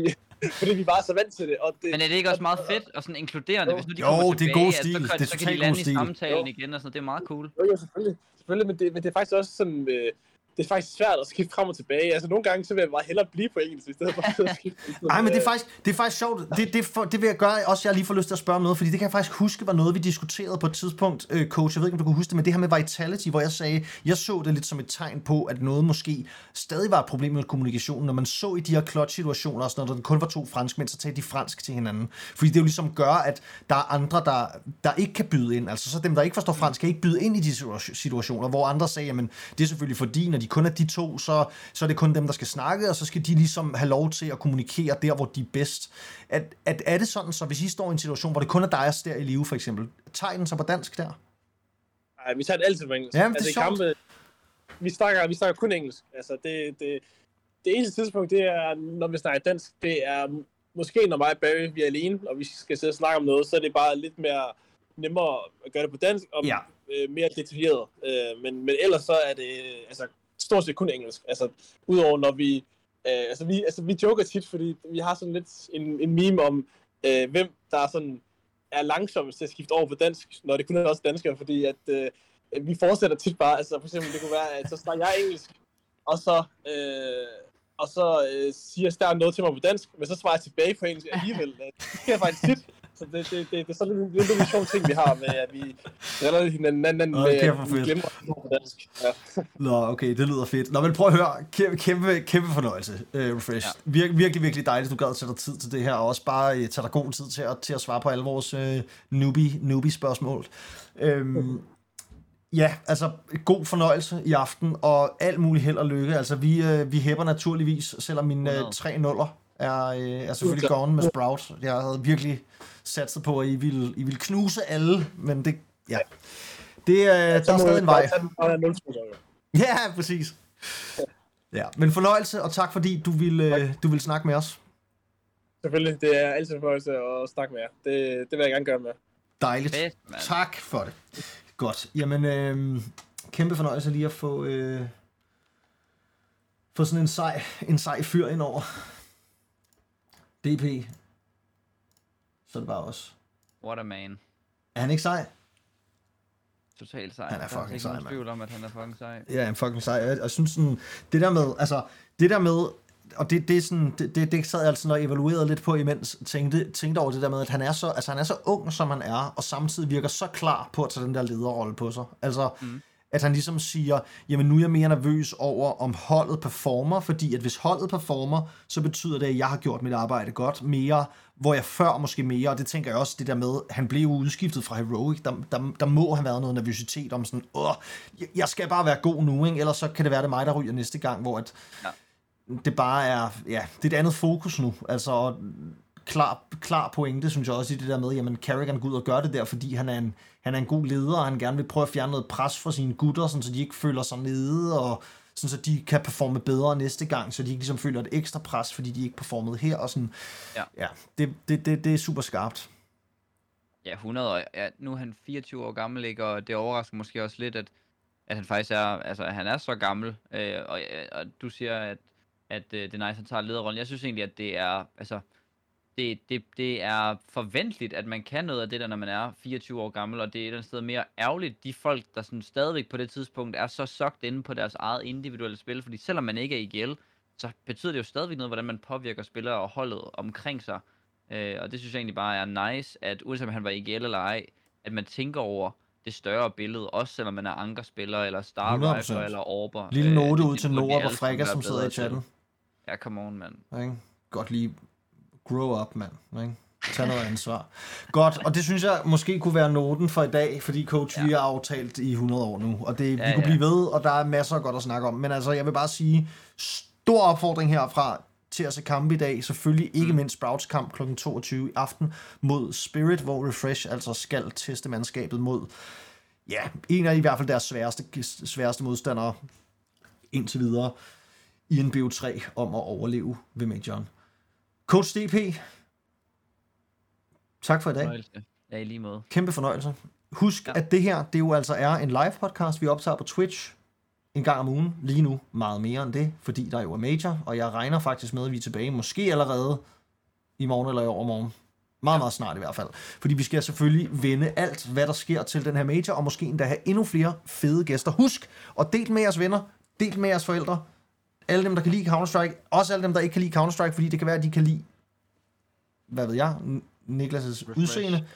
fordi vi bare er så vant til det. Og det Men er det ikke også meget fedt og sådan inkluderende, jo. hvis nu de jo, kommer tilbage, det er god stil. så, det er så kan de lande i samtalen jo. igen og sådan Det er meget cool. Jo, jo selvfølgelig. selvfølgelig men, det, men det er faktisk også sådan... Øh, det er faktisk svært at skifte frem og tilbage. Altså nogle gange, så vil jeg bare hellere blive på engelsk, i stedet for at skifte. Nej, men det er faktisk, det er faktisk sjovt. Det, det, for, det vil jeg gøre, også jeg lige får lyst til at spørge om noget, fordi det kan jeg faktisk huske var noget, vi diskuterede på et tidspunkt, øh, coach. Jeg ved ikke, om du kunne huske det, men det her med Vitality, hvor jeg sagde, jeg så det lidt som et tegn på, at noget måske stadig var et problem med kommunikationen. Når man så i de her clutch-situationer, også når der kun var to franskmænd, så talte de fransk til hinanden. Fordi det jo ligesom gør, at der er andre, der, der ikke kan byde ind. Altså så dem, der ikke forstår fransk, kan ikke byde ind i de situationer, hvor andre sagde, jamen det er selvfølgelig fordi, når de kun er de to, så, så er det kun dem, der skal snakke, og så skal de ligesom have lov til at kommunikere der, hvor de er bedst. At, at, er det sådan, så hvis I står i en situation, hvor det kun er dig og der i live, for eksempel, tager den så på dansk der? Nej, vi tager det altid på engelsk. Ja, det er altså, sjovt. Kampe, vi, snakker, vi snakker kun engelsk. Altså, det, det, det eneste tidspunkt, det er, når vi snakker dansk, det er måske når mig og Barry, vi er alene, og vi skal sidde og snakke om noget, så er det bare lidt mere nemmere at gøre det på dansk, og ja. øh, mere detaljeret. Øh, men, men ellers så er det, altså, stort set kun engelsk. Altså, udover når vi... Øh, altså, vi, altså, vi joker tit, fordi vi har sådan lidt en, en meme om, øh, hvem der er sådan er langsommest til at skifte over på dansk, når det kun er også danskere, fordi at øh, vi fortsætter tit bare, altså for eksempel, det kunne være, at så snakker jeg engelsk, og så, øh, og så øh, siger Stern noget til mig på dansk, men så svarer jeg tilbage på engelsk alligevel. Det sker faktisk tit. Så det, det, det, det er sådan lidt, lidt en sjov ting, vi har med, at vi driller hinanden anden Åh, med, at vi glemmer dansk. Ja. Nå, okay, det lyder fedt. Nå, men prøv at høre. Kæmpe, kæmpe, kæmpe fornøjelse, uh, Refresh. Ja. Vir- virkelig, virkelig dejligt, du gad at tage dig tid til det her, og også bare uh, tage dig god tid til at, til at svare på alle vores uh, newbie, newbie spørgsmål. Um, ja, altså, god fornøjelse i aften, og alt muligt held og lykke. Altså, vi, uh, vi hæpper naturligvis, selvom mine uh, 100. tre nuller er, uh, er selvfølgelig gone med Sprout. Jeg havde virkelig satset på, at I ville, I ville knuse alle, men det, ja. Det, uh, der er stadig en vej. Ja, præcis. Ja, men fornøjelse, og tak fordi du ville, øh, du ville snakke med os. Selvfølgelig, det er altid en fornøjelse at snakke med jer. Det, det vil jeg gerne gøre med. Dejligt. Fedt. Tak for det. Godt. Jamen, øh, kæmpe fornøjelse lige at få, øh, få sådan en sej, en sej fyr ind over. DP. Så er det bare os. What a man. Er han ikke sej? Totalt sej. Han er fucking sej, mand. tvivl om, at han er fucking sej. Ja, en fucking sej. Jeg, jeg synes sådan, det der med, altså, det der med, og det, det er sådan, det, det, det sad jeg altså og evaluerede lidt på imens, tænkte, tænkte over det der med, at han er så, altså han er så ung, som han er, og samtidig virker så klar på at tage den der lederrolle på sig. Altså, mm. At han ligesom siger, jamen nu er jeg mere nervøs over, om holdet performer, fordi at hvis holdet performer, så betyder det, at jeg har gjort mit arbejde godt mere, hvor jeg før måske mere, og det tænker jeg også, det der med, han blev udskiftet fra Heroic, der, der, der må have været noget nervøsitet om sådan, åh, jeg- skal bare være god nu, ikke? ellers så kan det være, det mig, der ryger næste gang, hvor at Ja. det bare er, ja, det er et andet fokus nu, altså klar, klar pointe, synes jeg også i det der med, jamen Carrigan går ud og gør det der, fordi han er en, han er en god leder, og han gerne vil prøve at fjerne noget pres fra sine gutter, sådan, så de ikke føler sig nede, og sådan, så de kan performe bedre næste gang, så de ikke ligesom føler et ekstra pres, fordi de ikke performede her, og sådan, Ja. ja det, det, det, det er super skarpt. Ja, 100 år. Ja, nu er han 24 år gammel, ikke? og det overrasker måske også lidt, at, at han faktisk er, altså han er så gammel, øh, og, og du siger, at, at øh, det er nice, han tager lederrollen. Jeg synes egentlig, at det er, altså, det, det, det er forventeligt, at man kan noget af det der, når man er 24 år gammel, og det er et eller andet sted mere ærgerligt, de folk, der sådan stadigvæk på det tidspunkt er så sogt inde på deres eget individuelle spil, fordi selvom man ikke er IGL, så betyder det jo stadigvæk noget, hvordan man påvirker spillere og holdet omkring sig. Øh, og det synes jeg egentlig bare er nice, at uanset om han var IGL eller ej, at man tænker over det større billede, også selvom man er ankerspiller, eller Star 100%. Rifler, eller Orber. Lille Øh, note det- ud til Nora og Frikka, som sidder i bedre til. chatten. Ja, come on, mand. Godt lige grow up, mand. Ikke? Tag noget ansvar. Godt, og det synes jeg måske kunne være noten for i dag, fordi coach, ja. vi har aftalt i 100 år nu, og det, vi Ja, kunne ja. blive ved, og der er masser af godt at snakke om. Men altså, jeg vil bare sige, stor opfordring herfra til at se kampe i dag. Selvfølgelig ikke mm. mindst Sprouts kamp kl. 22 i aften mod Spirit, hvor Refresh altså skal teste mandskabet mod, ja, en af i hvert fald deres sværeste, sværeste modstandere indtil videre i en BO3 om at overleve ved Majoren. Coach DP, tak for i dag. Fornøjelse. Ja, i lige måde. Kæmpe fornøjelse. Husk, ja. At det her, det jo altså er en live podcast, vi optager på Twitch en gang om ugen. Lige nu meget mere end det, fordi der jo er major, og jeg regner faktisk med, at vi er tilbage måske allerede i morgen eller i overmorgen. Meget, meget snart i hvert fald. Fordi vi skal selvfølgelig vende alt, hvad der sker til den her major, og måske endda have endnu flere fede gæster. Husk at del med jeres venner, del med jeres forældre, alle dem, der kan lide Counter-Strike, også alle dem, der ikke kan lide Counter-Strike, fordi det kan være, at de kan lide, hvad ved jeg, Niklas' Refresh. udseende,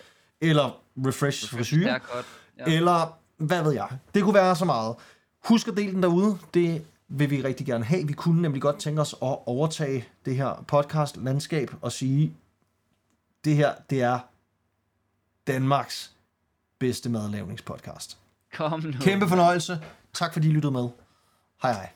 eller Refresh frisyr, Haircut. Ja. eller hvad ved jeg. Det kunne være så meget. Husk at dele den derude. Det vil vi rigtig gerne have. Vi kunne nemlig godt tænke os at overtage det her podcast-landskab og sige, det her, det er Danmarks bedste madlavningspodcast. Kom nu. Kæmpe fornøjelse. Tak fordi I lyttede med. Hej hej.